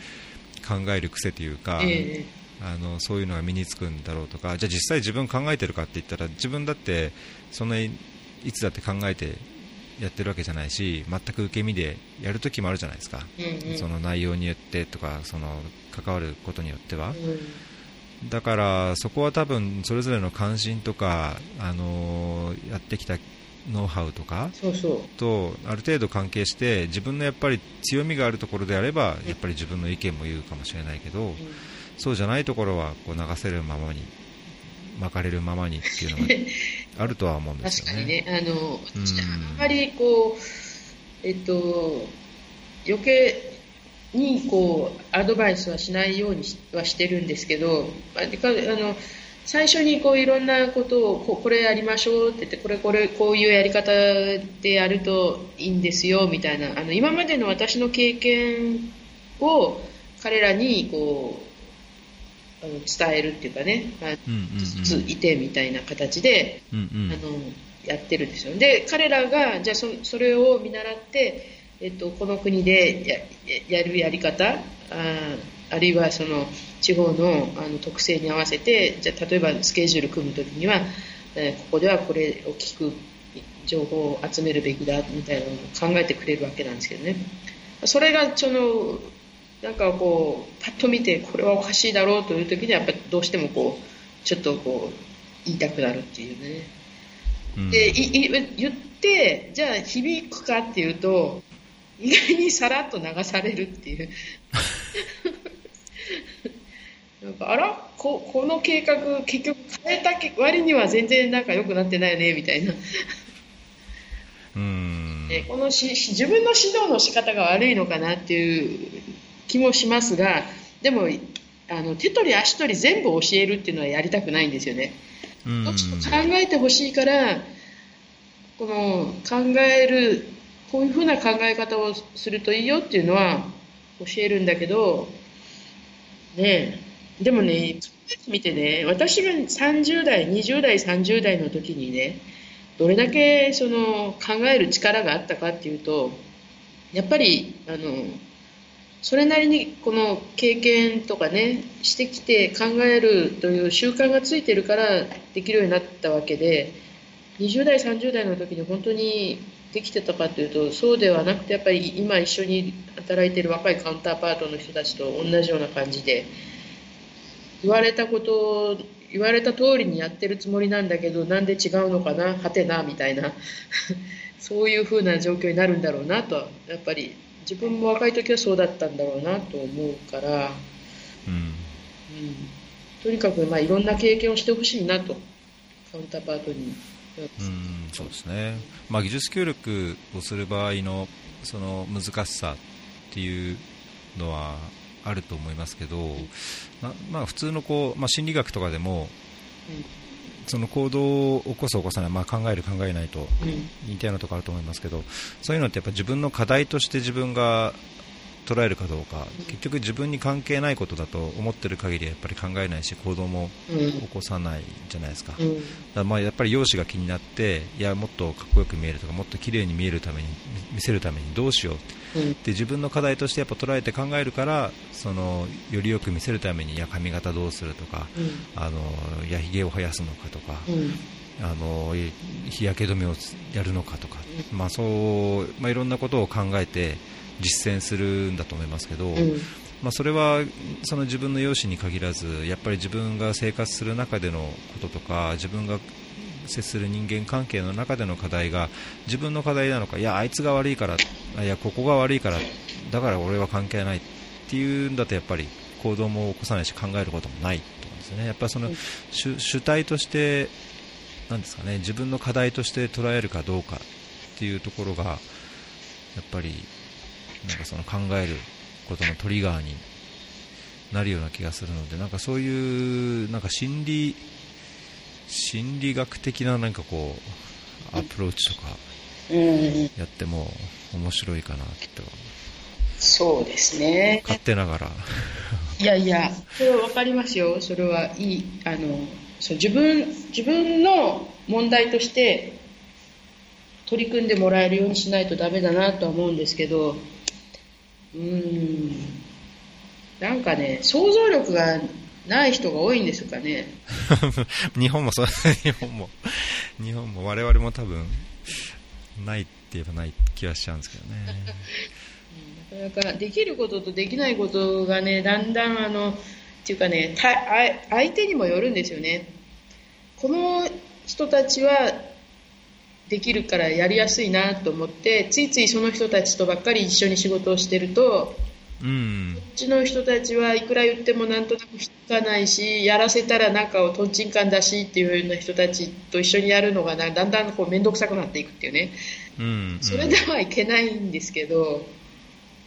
考える癖というか、えー、あのそういうのが身につくんだろうとかじゃあ実際自分考えてるかって言ったら自分だってそんなにいつだって考えてやってるわけじゃないし全く受け身でやるときもあるじゃないですか、うんうん、その内容によってとかその関わることによっては、うん、だからそこは多分それぞれの関心とか、あのー、やってきたノウハウとかとある程度関係して自分のやっぱり強みがあるところであればやっぱり自分の意見も言うかもしれないけど、うん、そうじゃないところはこう流せるままに巻かれるままにっていうのが あるとは思うんですよね。確かにねあの、あんまりこう、えっと、余計にこうアドバイスはしないようにはしてるんですけど、あの最初にこういろんなことをここれやりましょうって言ってこれこれこういうやり方でやるといいんですよみたいなあの今までの私の経験を彼らにこうあの伝えるっていうかね、まあついてみたいな形で、うんうん、あのやってるんですよで彼らがじゃあそそれを見習って、えっと、この国でややるやり方ああるいはその地方のあの特性に合わせてじゃあ例えばスケジュール組むときには、えー、ここではこれを聞く情報を集めるべきだみたいなのを考えてくれるわけなんですけどね。それがそのなんかこうパッと見てこれはおかしいだろうという時にはやっぱりどうしてもこうちょっとこう言いたくなるっていうね、うん、でい言ってじゃあ響くかっていうと意外にさらっと流されるっていう。なんかあら？ここの計画結局変えた割には全然なんか良くなってないよねみたいな。うん。このし自分の指導の仕方が悪いのかなっていう気もしますがでもあの手取り足取り全部教えるっていうのはやりたくないんですよね。どっち考えてほしいからこの考えるこういうふうな考え方をするといいよっていうのは教えるんだけどねでもね見てね私が30代20代30代の時にねどれだけその考える力があったかっていうとやっぱりあのそれなりにこの経験とかねしてきて考えるという習慣がついてるからできるようになったわけで20代30代の時に本当にできてたかというとそうではなくてやっぱり今一緒に働いてる若いカウンターパートの人たちと同じような感じで言われたこと言われた通りにやってるつもりなんだけどなんで違うのかなはてなみたいな。そういうふうな状況になるんだろうなとやっぱり自分も若い時はそうだったんだろうなと思うから、うん、うん、とにかくまあいろんな経験をしてほしいなと。カウンターパートに。うんそうですね、まあ、技術協力をする場合のその難しさっていうのはあると思いますけど、ままあ、普通のこう、まあ、心理学とかでも、その行動を起こす起こさない、まあ、考える考えないと似たようなところあると思いますけど、そういうのってやっぱ自分の課題として自分が捉えるかどうか、結局自分に関係ないことだと思ってる限りやっぱり考えないし行動も起こさないじゃないですか,、だまあやっぱり容姿が気になっていやもっとかっこよく見えるとかもっと綺麗に見えるために見せるためにどうしようって自分の課題としてやっぱ捉えて考えるからそのよりよく見せるためにいや髪型どうするとか、あのいや髭を生やすのかとか、あの日焼け止めをやるのかとか、まあそうまあ、いろんなことを考えて実践するんだと思いますけど、うん、まあ、それはその自分の容姿に限らずやっぱり自分が生活する中でのこととか自分が接する人間関係の中での課題が自分の課題なのかいやあいつが悪いからいやここが悪いからだから俺は関係ないっていうんだとやっぱり行動も起こさないし考えることもないと思うんですね。やっぱその主主体としてなんですかね自分の課題として捉えるかどうかっていうところがやっぱりなんかその考えることのトリガーになるような気がするのでなんかそういうなんか心理心理学的ななんかこうアプローチとかやっても面白いかなと。そうですね。勝手ながら。いやいや。それは分かりますよ。それはいい。あのそう自分自分の問題として取り組んでもらえるようにしないとダメだなとは思うんですけどうん。なんかね想像力がない人が多いんですかね。日本もそう 日本も。日本も我々も多分ないって言えばない気はしちゃうんですけどね。なかなかできることとできないことがねだんだんあのっていうかね相手にもよるんですよね。この人たちはできるからやりやすいなと思ってついついその人たちとばっかり一緒に仕事をしてると、うん、こっちの人たちはいくら言ってもなんとなく引かないしやらせたらなんかをとんちんかんだしっていうような人たちと一緒にやるのがだんだんこう面倒くさくなっていくっていうね、うんうん、それではいけないんですけど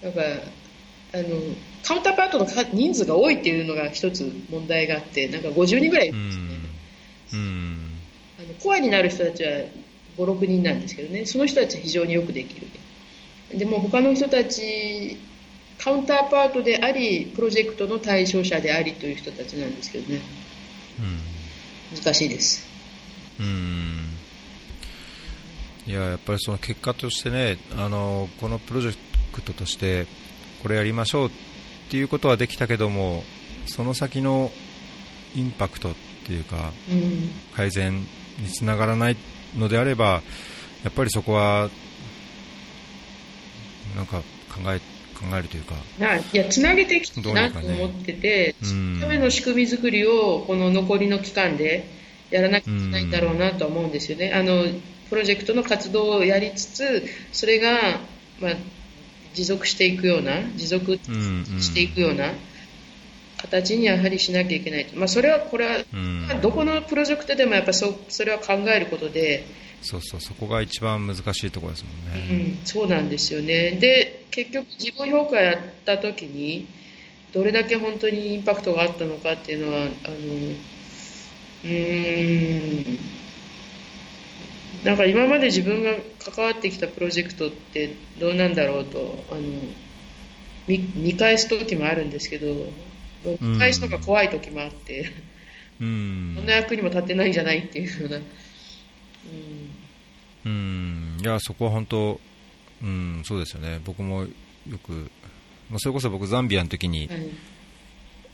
なんかあのカウンターパートの人数が多いっていうのが一つ問題があってなんか50人ぐらいいるんですよね。うん、あのコアになる人たちは56人なんですけどね。その人たちは非常によくできる。でも他の人たちカウンターパートでありプロジェクトの対象者でありという人たちなんですけどね、うん、難しいです。うん。いややっぱりその結果としてねあのこのプロジェクトとしてこれやりましょうっていうことはできたけどもその先のインパクトっていうか、うん、改善につながらないのであればやっぱりそこはなんか考え考えるというかい。やつなげていきたいなと思ってて、ね、そのための仕組み作りをこの残りの期間でやらなきゃいけないんだろうなと思うんですよね。あのプロジェクトの活動をやりつつそれが、まあ、持続していくような持続していくような形にやはりしなきゃいけないまあ、それはこれは、うん、どこのプロジェクトでもやっぱそそれは考えることでそうそうそこが一番難しいところですもんね、うん、そうなんですよね。で結局自分評価やった時にどれだけ本当にインパクトがあったのかっていうのはあのうんなんか今まで自分が関わってきたプロジェクトってどうなんだろうとあの見見返す時もあるんですけど返すのが怖い時もあって、うん、こんな役にも立ってないんじゃないっていうような、うん、うん、いやそこは本当、うん、そうですよね、僕もよく、まあ、それこそ僕、ザンビアの時に、はい、い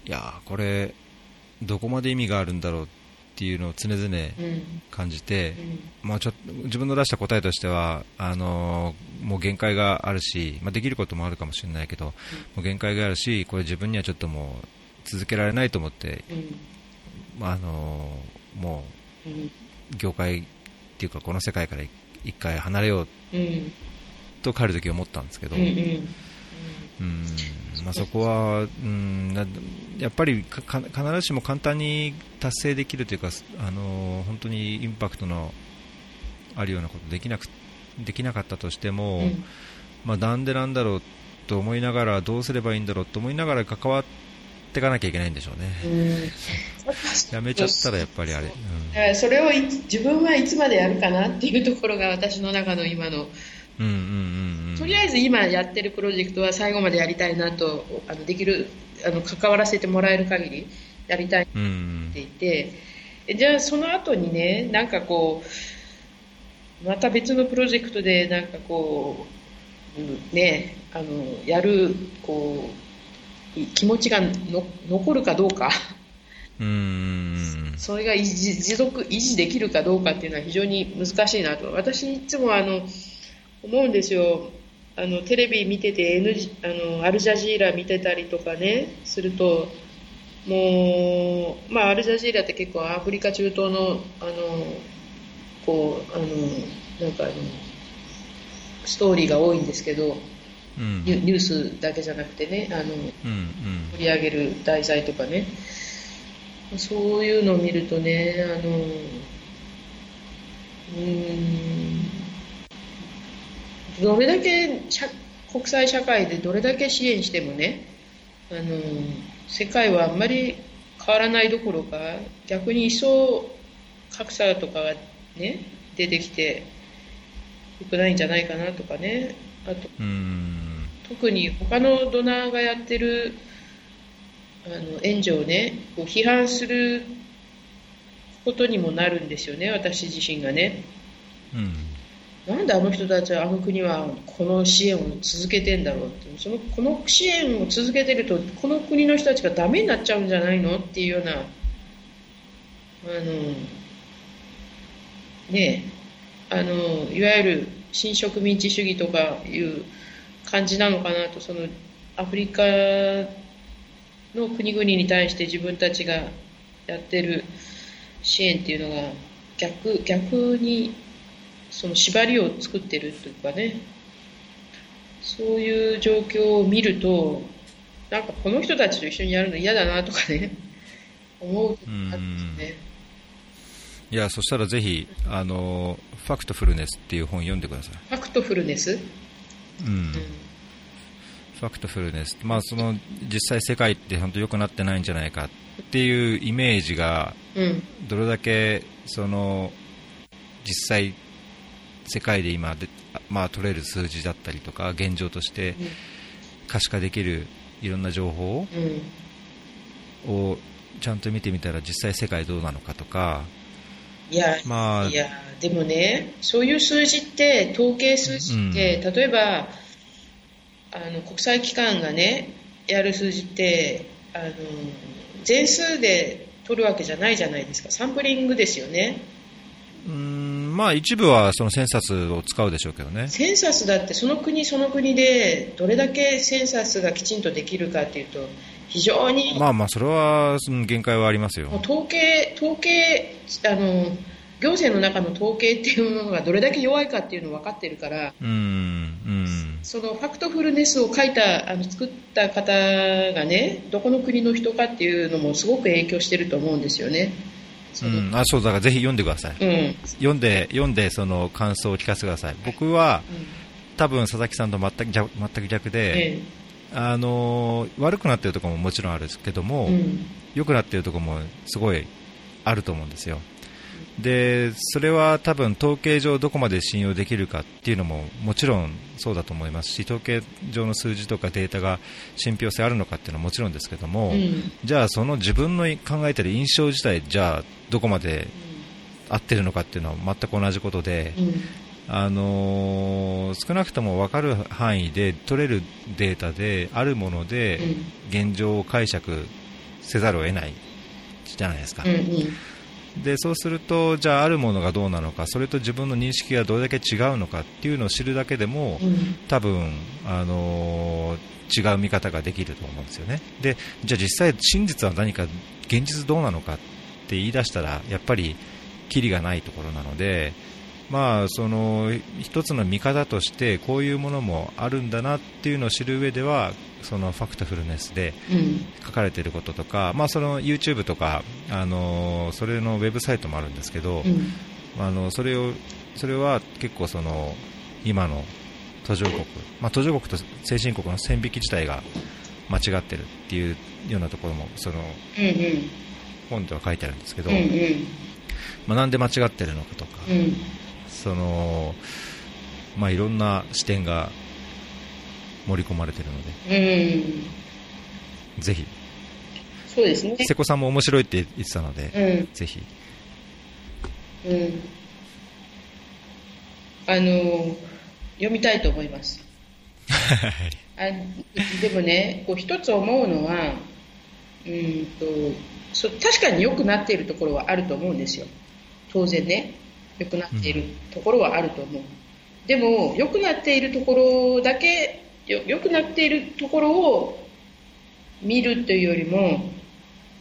やこれ、どこまで意味があるんだろうっていうのを常々感じて、うん、まあ、ちょ自分の出した答えとしてはあのもう限界があるし、まあ、できることもあるかもしれないけど、もう限界があるしこれ自分にはちょっともう続けられないと思って、まあ、あのもう業界っていうかこの世界から一回離れようと帰るとき思ったんですけど、うんまあ、そこは、うん、やっぱり必ずしも簡単に達成できるというか、あの本当にインパクトのあるようなことできなくできなかったとしても、うん、まあ、なんでなんだろうと思いながらどうすればいいんだろうと思いながら関わっていかなきゃいけないんでしょうね。やめちゃったらやっぱりあれ、うん、それを自分はいつまでやるかなっていうところが私の中の今の。うんうんうんうん。とりあえず今やってるプロジェクトは最後までやりたいなとあのできるあの関わらせてもらえる限りやりたいってうんうん。言って。いて、じゃあその後にねなんかこうまた別のプロジェクトでなんかこう、うんねあのやるこうい気持ちがの残るかどうかうん。うんそれが維持持続維持できるかどうかっていうのは非常に難しいなと。私いつもあの思うんですよ。あのテレビ見てて、N、あのアルジャジーラ見てたりとかねするともう、まあ、アルジャジーラって結構アフリカ中東のあのこうあのなんかあのストーリーが多いんですけどうん。ニュニュースだけじゃなくてねあのうんうん。取り上げる題材とかねそういうのを見るとねあのうーんどれだけ社国際社会でどれだけ支援してもねあの世界はあんまり変わらないどころか逆に一層格差とかがね出てきて良くないんじゃないかなとかね。あとうん。特に他のドナーがやってるあの援助をねこう批判することにもなるんですよね私自身がね。うん。なんであの人たちはあの国はこの支援を続けてんだろうって。そのこの支援を続けてるとこの国の人たちがダメになっちゃうんじゃないのっていうようなあのねあのいわゆる新植民地主義とかいう感じなのかなとそのアフリカの国々に対して自分たちがやってる支援っていうのが逆逆にその縛りを作ってるというかね。そういう状況を見るとなんかこの人たちと一緒にやるの嫌だなとかね。思うんですね。いやそしたらぜひあの「ファクトフルネス」っていう本読んでください、ファクトフルネス、うん。うんファクトフルネス、まあ、その実際世界って本当良くなってないんじゃないかっていうイメージがうん。どれだけその実際世界で今で、まあ、取れる数字だったりとか現状として可視化できるいろんな情報うん。をちゃんと見てみたら実際世界どうなのかとか、いや、まあいやでもねそういう数字って統計数字って、例えばあの国際機関がねやる数字ってあの全数で取るわけじゃないじゃないですかサンプリングですよねうーんまあ、一部はそのセンサスを使うでしょうけどね。センサスだってその国その国でどれだけセンサスがきちんとできるかっていうと非常に、まあまあ、それは、限界はありますよ。統計統計あの行政の中の統計っていうものがどれだけ弱いかっていうの分かってるからうん、うん。そのファクトフルネスを書いたあの作った方がねどこの国の人かっていうのもすごく影響してると思うんですよね。そうのん、あそうだからぜひ読んでください、うん。読んで読んでその感想を聞かせてください。僕は多分佐々木さんと全く逆全く逆で、えあのー悪くなってるところももちろんあるんですけども、えうん。良くなってるところもすごいあると思うんですよでそれは多分統計上どこまで信用できるかっていうのももちろんそうだと思いますし統計上の数字とかデータが信憑性あるのかっていうのはもちろんですけども、うん。じゃあその自分の考えてる印象自体じゃあどこまで合ってるのかっていうのは全く同じことで、うん。あのー少なくとも分かる範囲で取れるデータであるもので現状を解釈せざるを得ないじゃないですか、うんうんでそうするとじゃああるものがどうなのかそれと自分の認識がどれだけ違うのかっていうのを知るだけでもうん。多分、あのー違う見方ができると思うんですよね。でじゃあ実際真実は何か現実どうなのかって言い出したらやっぱりキリがないところなのでまあその一つの見方としてこういうものもあるんだなっていうのを知る上ではそのファクトフルネスでうん。書かれていることとか、まあ、その YouTube とか、あのそれのウェブサイトもあるんですけど、うん。あのそれをそれは結構その今の途上国、まあ、途上国と先進国の線引き自体が間違ってるっていうようなところもそのうん。本では書いてあるんですけど、うんうん。まあ、なんで間違ってるのかとか、うん。そのまあ、いろんな視点が盛り込まれてるので、うん、ぜひ、そうですね。瀬古さんも面白いって言ってたので、うん、ぜひ。うん。あの、読みたいと思います。あでもね、こう一つ思うのは、うんとそ確かに良くなっているところはあると思うんですよ。当然ね、良くなっているところはあると思う。でも、良くなっているところだけ、よ良くなっているところを見るというよりも、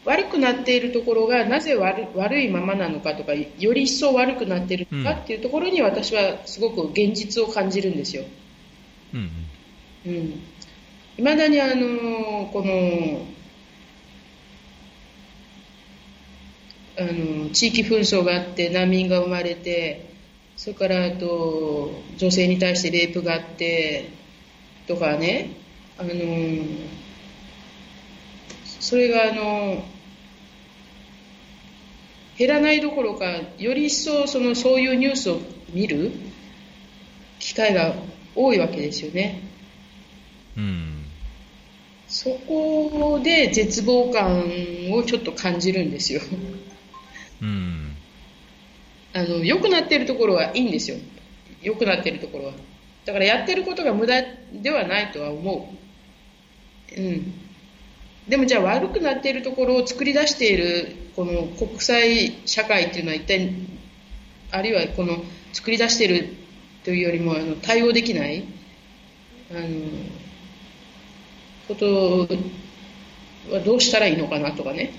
悪くなっているところがなぜ悪悪いままなのかとか、より一層悪くなっているのかっていうところに私はすごく現実を感じるんですよ。うんうん。うん。いまだにあの、この、あの、地域紛争があって難民が生まれて、それからあと、女性に対してレイプがあって、とかね、あの、それがあの、減らないどころか、より一層そのそういうニュースを見る機会が多いわけですよね。うん。そこで絶望感をちょっと感じるんですよ。うん。あの、良くなってるところはいいんですよ。良くなってるところは。だからやってることが無駄ではないとは思う。うん。でもじゃあ悪くなっているところを作り出しているこの国際社会っていうのは一体あるいはこの作り出しているというよりもあの対応できない？あのことはどうしたらいいのかなとかね。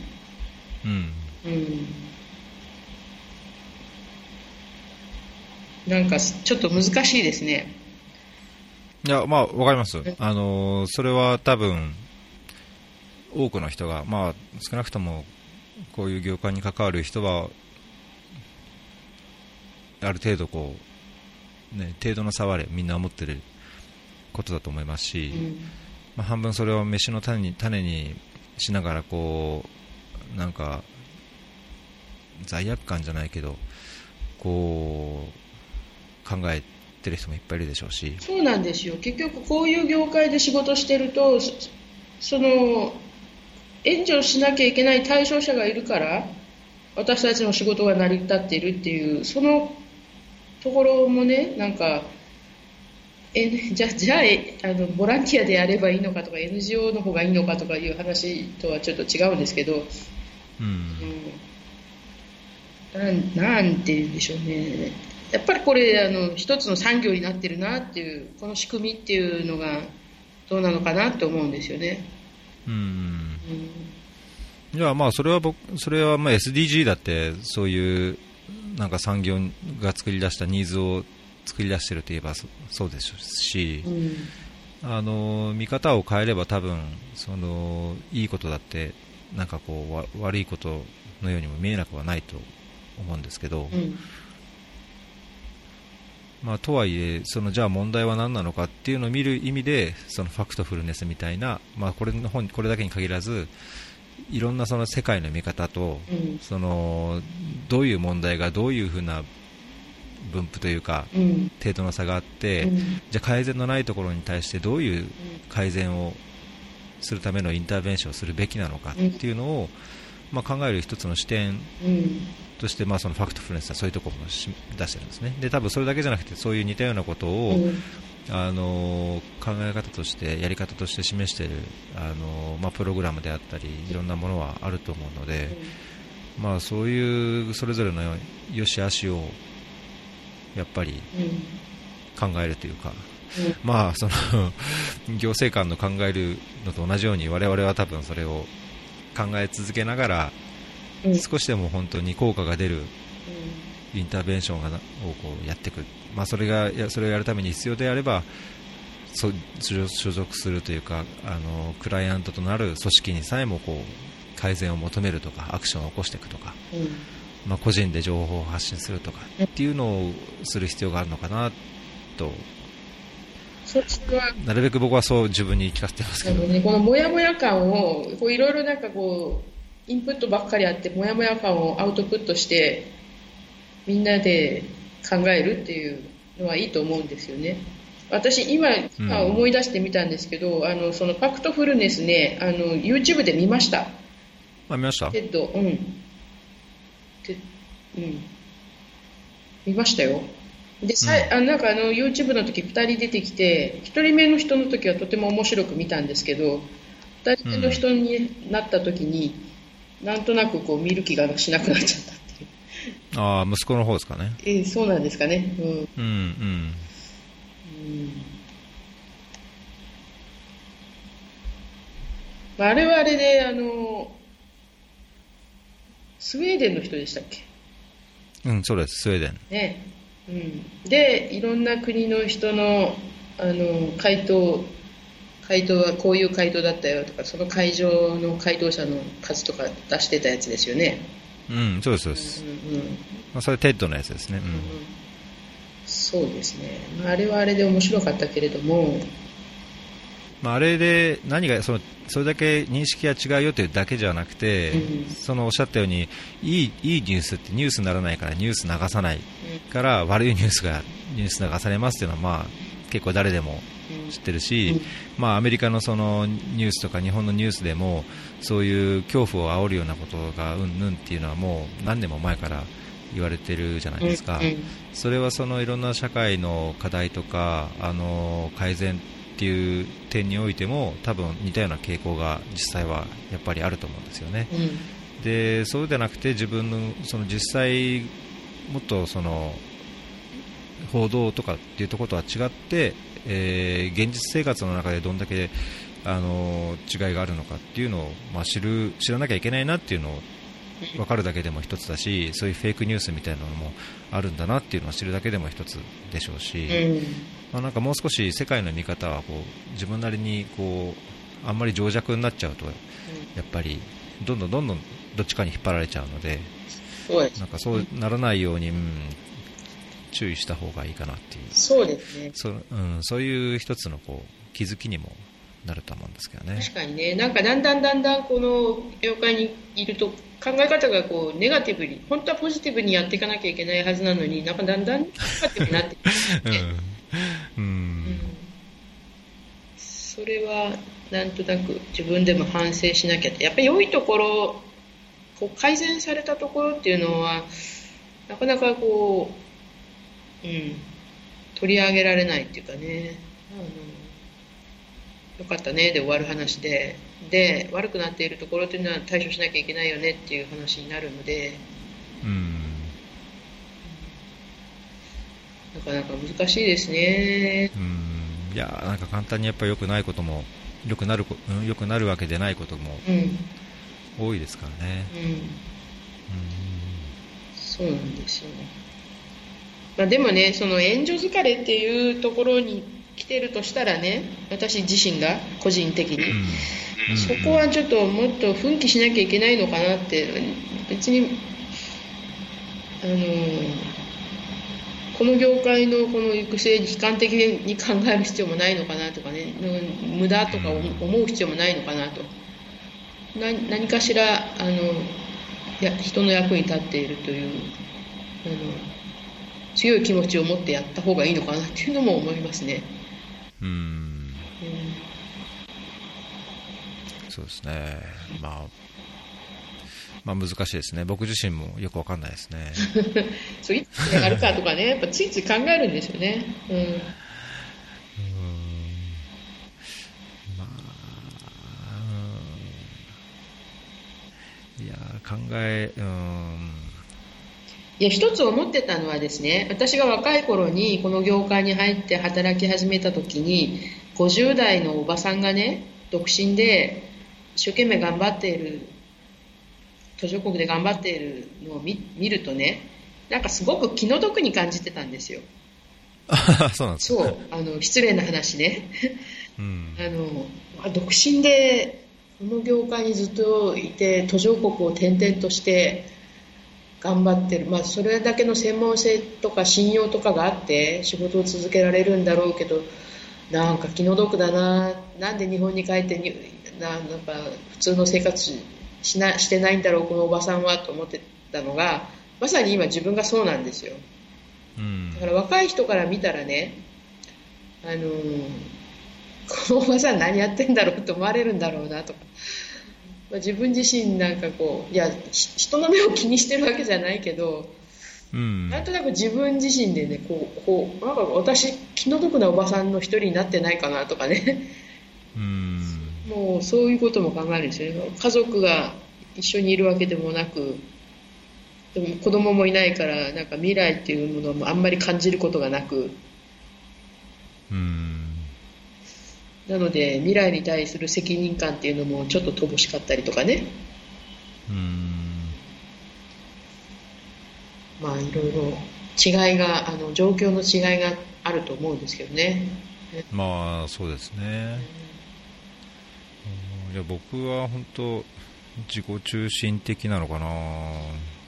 うん。うん。なんかちょっと難しいですね。いや、まあ、わかります。あのーそれは多分、多くの人が、まあ、少なくとも、こういう業界に関わる人は、ある程度こう、ね、程度の差はあれ、みんな思ってることだと思いますし、うん。まあ、半分それを飯の種に種にしながらこうなんか罪悪感じゃないけどこう考えてる人もいっぱいいるでしょうし、そうなんですよ。結局こういう業界で仕事してると、そその、援助しなきゃいけない対象者がいるから、私たちの仕事が成り立っているっていう、そのところもね、なんか、えじゃじゃあえあのボランティアでやればいいのかとか NGO の方がいいのかとかいう話とはちょっと違うんですけど、うん。うん、なんなんて言うんでしょうねやっぱりこれあの一つの産業になってるなっていうこの仕組みっていうのがどうなのかなと思うんですよね、うん。うんいやまあそれは僕それはまあ SDG だってそういうなんか産業が作り出したニーズを作り出してるといえばそそうですし、うん。あの見方を変えれば多分そのいいことだってなんかこうわ悪いことのようにも見えなくはないと思うんですけど、うんまあ、とはいえそのじゃあ問題は何なのかっていうのを見る意味でそのファクトフルネスみたいな、まあ、これの本これだけに限らずいろんなその世界の見方とうん。そのどういう問題がどういうふうな分布というかうん。程度の差があって、うん。じゃあ改善のないところに対してどういう改善をするためのインターベンションをするべきなのかっていうのを、まあ、考える一つの視点うんとして、まあ、そのファクトフルネスはそういうところもし出してるんですね。で多分それだけじゃなくてそういう似たようなことを、うん。あの考え方としてやり方として示しているあの、まあ、プログラムであったりいろんなものはあると思うので、まあ、そういうそれぞれの良し悪しをやっぱりうん。考えるというか、まあ、その 行政官の考えるのと同じように我々は多分それを考え続けながらうんうん少しでも本当に効果が出るインターベンションをこうやっていく、まあ、それがやそれをやるために必要であればそ所所属するというかあのクライアントとなる組織にさえもこう改善を求めるとかアクションを起こしていくとか、うん。まあ、個人で情報を発信するとかっていうのをする必要があるのかなと。なるべく僕はそう自分に言い聞かせてますけど。ね、このモヤモヤ感をこういろいろなんかこうインプットばっかりあってモヤモヤ感をアウトプットしてみんなで考えるっていうのはいいと思うんですよね。私今、今思い出してみたんですけど、うん、あのその Factfulness ねあの YouTube で見ました。あ見ました？ TED うん。てうん。見ましたよ。で、さうん、あなんかあの YouTube の時2人出てきて1人目の人の時はとても面白く見たんですけど2人目の人になった時に、うん、なんとなくこう見る気がしなくなっちゃったっていう。ああ息子の方ですかね。えー、そうなんですかね。うん。うん、うん。あれはあれであのスウェーデンの人でしたっけ？うんそうですスウェーデン。ね。うん、でいろんな国の人のあの回答回答はこういう回答だったよとかその会場の回答者の数とか出してたやつですよね。うんそうですそうです、うんうん、まあ、それ TED のやつですね、うん、うん、そうですね、まあ、あれはあれで面白かったけれども。まあ、あれで何がそのそれだけ認識が違うよというだけじゃなくて、うん、そのおっしゃったようにいいいいニュースってニュースにならないからニュース流さないから、うん、悪いニュースがニュース流されますというのは、まあ、結構誰でも知ってるし、うん、まあ、アメリカのそのニュースとか日本のニュースでもそういう恐怖を煽るようなことがうんぬんっていうのはもう何年も前から言われてるじゃないですか、それはそのいろんな社会の課題とかあの改善っていう点においても多分似たような傾向が実際はやっぱりあると思うんですよね。うん、でそうでなくて自分のその実際もっとその報道とかっていうところとは違って、えー、現実生活の中でどんだけあの違いがあるのかっていうのを、まあ、知る知らなきゃいけないなっていうのを分かるだけでも一つだしそういうフェイクニュースみたいなのもあるんだなっていうのを知るだけでも一つでしょうし、まあ、なんかもう少し世界の見方はこう自分なりにこうあんまり情弱になっちゃうとやっぱりどんどんどんどんどっちかに引っ張られちゃうのでなんかそうならないように、うん、注意した方がいいかなっていう。そうですね。そ,、うん、そういう一つのこう気づきにもなると思うんですけどね。確かにね。なんかだんだんだんだんこの業界にいると考え方がこうネガティブに本当はポジティブにやっていかなきゃいけないはずなのになんかだんだんネガティブになってきて、うん、うん、それはなんとなく自分でも反省しなきゃやっぱり良いところこう改善されたところっていうのはなかなかこう、うん、取り上げられないっていうかね。あのよかったね。で終わる話で。で悪くなっているところというのは対処しなきゃいけないよねっていう話になるので、うん、なかなか難しいですね。うん。いやなんか簡単にやっぱり良くないことも良くなる良くなるわけでないことも多いですからね。うん、うん、そうなんですよね。まあ、でもね、その援助疲れっていうところに来てるとしたらね私自身が個人的に、うん、そこはちょっともっと奮起しなきゃいけないのかなって。別にあのこの業界のこの行く末に悲観的に考える必要もないのかなとかね。無駄とか思う必要もないのかなと。何かしらあのや人の役に立っているというあの強い気持ちを持ってやった方がいいのかなっていうのも思いますね。うん、そうですね、まあ、まあ難しいですね、僕自身もよくわかんないですね。そういつがあるかとかね、やっぱついつい考えるんですよね。うん。うんまあ、いや考え、うん。いや一つ思ってたのはですね私が若い頃にこの業界に入って働き始めた時に50代のおばさんがね独身で一生懸命頑張っている途上国で頑張っているのを見るとねなんかすごく気の毒に感じてたんですよ。そうなんです、ね、そうあの失礼な話ね、うん、あの独身でこの業界にずっといて途上国を転々として頑張ってる、まあ、それだけの専門性とか信用とかがあって仕事を続けられるんだろうけどなんか気の毒だな。なんで日本に帰ってにななんか普通の生活しなしてないんだろうこのおばさんはと思ってたのがまさに今自分がそうなんですよ。うん。だから若い人から見たらね、あのーこのおばさん何やってんだろうと思われるんだろうなとか、まあ、自分自身なんかこういやひ人の目を気にしてるわけじゃないけど、うん。なんとなく自分自身でねこうこうなんか私気の毒なおばさんの一人になってないかなとかね。うん。もうそういうことも考えるんですよね家族が一緒にいるわけでもなくでも子供もいないからなんか未来っていうものもあんまり感じることがなく。うんなので未来に対する責任感っていうのもちょっと乏しかったりとかね。うん。まあいろいろ違いがあの状況の違いがあると思うんですけどね。まあそうですね。うん。いや僕は本当自己中心的なのかな。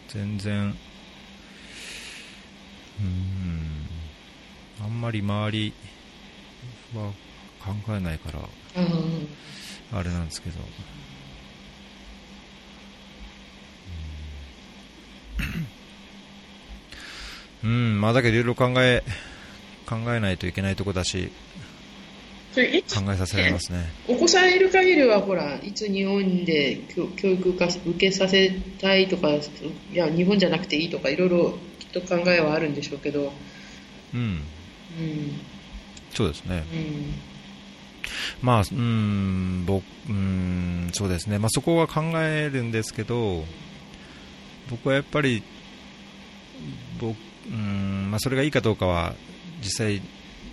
全然うん。あんまり周りは考えないからうんあれなんですけど。うん、うんまあだけどいろいろ考え考えないといけないとこだし考えさせられますね。お子さんいる限りはほらいつ日本で教教育化受けさせたいとかいや日本じゃなくていいとかいろいろきっと考えはあるんでしょうけど、うん。うん。そうですね。うんまあうん僕うんそうですね。まあそこは考えるんですけど僕はやっぱり僕うんまあそれがいいかどうかは実際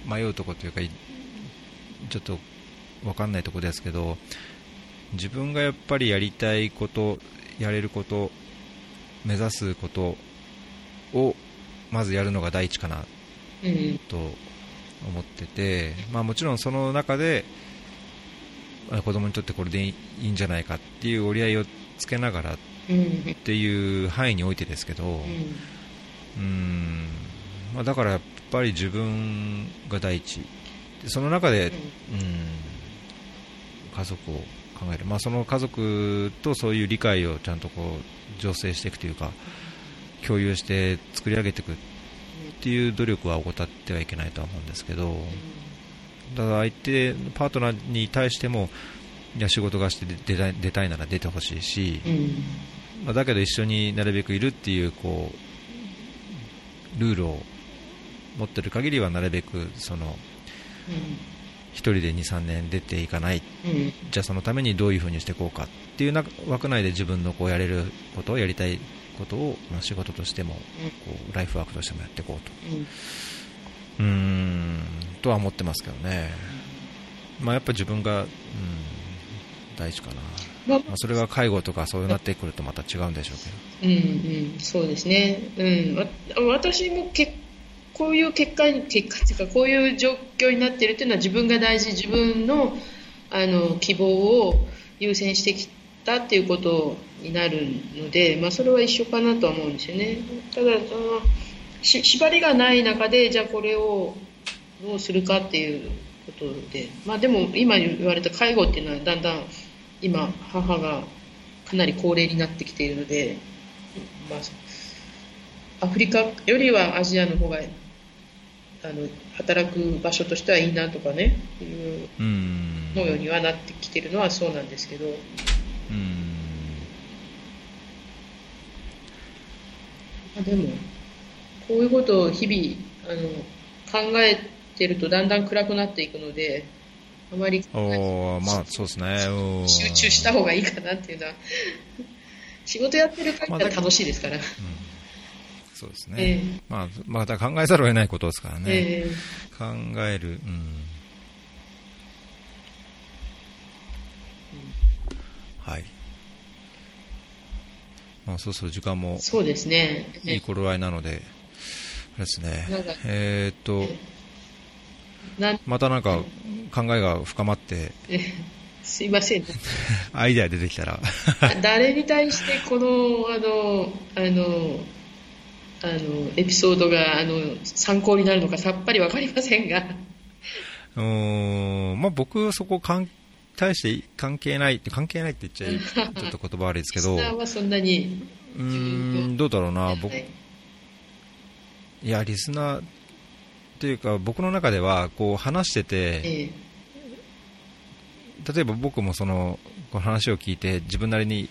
迷うところというかいちょっと分かんないところですけど自分がやっぱりやりたいことやれること目指すことをまずやるのが第一かなうん。と思ってて、まあ、もちろんその中であ子供にとってこれでいいんじゃないかっていう折り合いをつけながらっうんていう範囲においてですけど、うん。うん。まあ、だからやっぱり自分が第一。でその中で、うん、家族を考える、まあ、その家族とそういう理解をちゃんとこう醸成していくというか共有して作り上げていくっていう努力は怠ってはいけないとは思うんですけどだから相手パートナーに対してもいや仕事がして出たい出たいなら出てほしいし、うん。まあ、だけど一緒になるべくいるっていうこうルールを持ってる限りはなるべくその一人で2、3年出ていかない。うん。じゃあそのためにどういうふうにしていこうかっていうな枠内で自分のこうやれることをやりたいことを、まあ、仕事としてもこうライフワークとしてもやっていこうと。うん。うーん。とは思ってますけどね、まあ、やっぱ自分が、うん、大事かな、まあまあ、それが介護とかそういうなってくるとまた違うんでしょうけど。うんうん、そうですね、うん、わ私もけこういう結果に結果っていうかこういう状況になっているっていうのは自分が大事自分のあの希望を優先してきたっていうことになるので、まあ、それは一緒かなとは思うんですよね。ただそのし縛りがない中でじゃあこれをどうするかっていうことで、まあ、でも今言われた介護っていうのはだんだん今母がかなり高齢になってきているので、まあ、アフリカよりはアジアの方があの働く場所としてはいいなとかねいううーん。思うようにはなってきてるのはそうなんですけど、うーんあ、でもこういうことを日々あの考えてるとだんだん暗くなっていくのであまりおーまあそうですね。うん。集中した方がいいかなっていうのは 仕事やってる限りは楽しいですから、そうですええ。ね、まあ、また考えざるを得ないことですからね、え考える、うん、はい、まあ、そうそう時間もーそうですね、いい頃合いなので、あれですね。えーっと、またなんか考えが深まって、え すいません。アイデア出てきたら、誰に対してこのあのあのあのエピソードがあの参考になるのかさっぱりわかりませんが。うーん、まあ僕そこ関対して関係ないって、関係ないって言っちゃい、ちょっと言葉悪いですけど、リスナーはそんなにうーん、どうだろうな、僕、はいいや、リスナーというか、僕の中では、こう、話してて、ええ。例えば僕もその、この話を聞いて、自分なりに、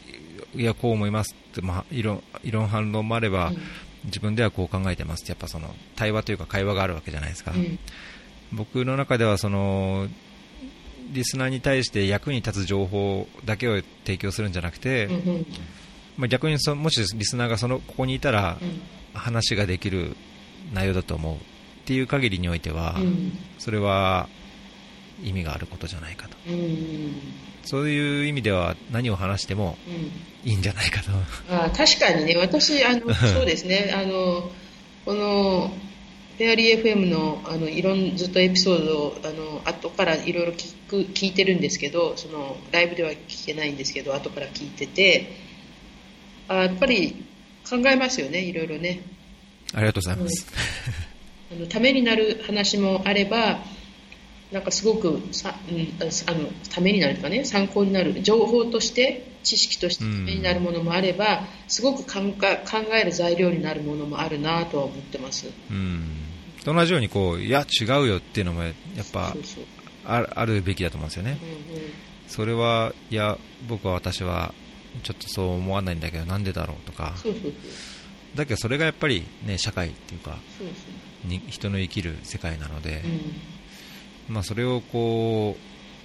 いや、こう思いますって、まあ、異論、異論反論もあれば、うん。自分ではこう考えてますって、やっぱその、対話というか会話があるわけじゃないですか。うん。僕の中ではそのリスナーに対して役に立つ情報だけを提供するんじゃなくて、うんうん。まあ、逆にそもしリスナーがそのここにいたらうん。話ができる内容だと思うっていう限りにおいては、うん。それは意味があることじゃないかと。うん。うんそういう意味では何を話してもいいんじゃないかと。あ確かにね、私、あの そうですね、あのこのフェアリー FM のあのいろんずっとエピソードをあの後からいろいろ聞く聞いてるんですけど、そのライブでは聞けないんですけど、後から聞いてて、あやっぱり考えますよね、いろいろね。ありがとうございます、あのためになる話もあれば、なんかすごくさ、うん、ああのためになるとかね、参考になる情報として、知識としてためになるものもあれば、すごく考え考える材料になるものもあるなとは思ってます。うん、と同じようにこういや違うよっていうのもやっぱあるべきだと思うんですよね。それはいや僕は私はちょっとそう思わないんだけどなんでだろうとか。だけどそれがやっぱりね社会っていうかに人の生きる世界なので、まあ、それをこ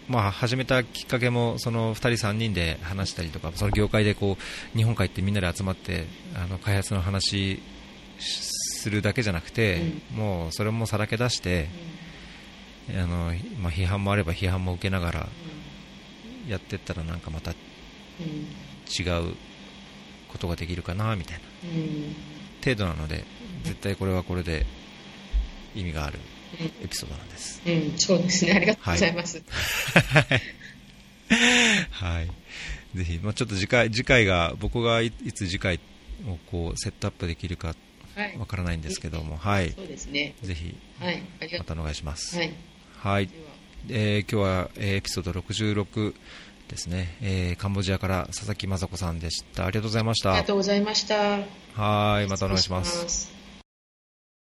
う、まあ、始めたきっかけもその2人、3人で話したりとかその業界でこう日本海ってみんなで集まってあの開発の話するだけじゃなくて、もうそれもさらけ出してあの、まあ、批判もあれば批判も受けながらやっていったらなんかまたうん。違うことができるかなみたいな。うん。程度なので絶対これはこれで意味があるエピソードなんです。うんうんそうですね、ありがとうございます。はい。ぜひ、まあ、ちょっと次回、次回が、僕がいいつ次回をこう、セットアップできるかはいわからないんですけども、はい。そうですね。ぜひ、はい、またお願いします。う。はい。はい。えー今日は、えーエピソード66ですね、えーカンボジアから佐々木雅子さんでした。ありがとうございました。ありがとうございました。はい。またお願いします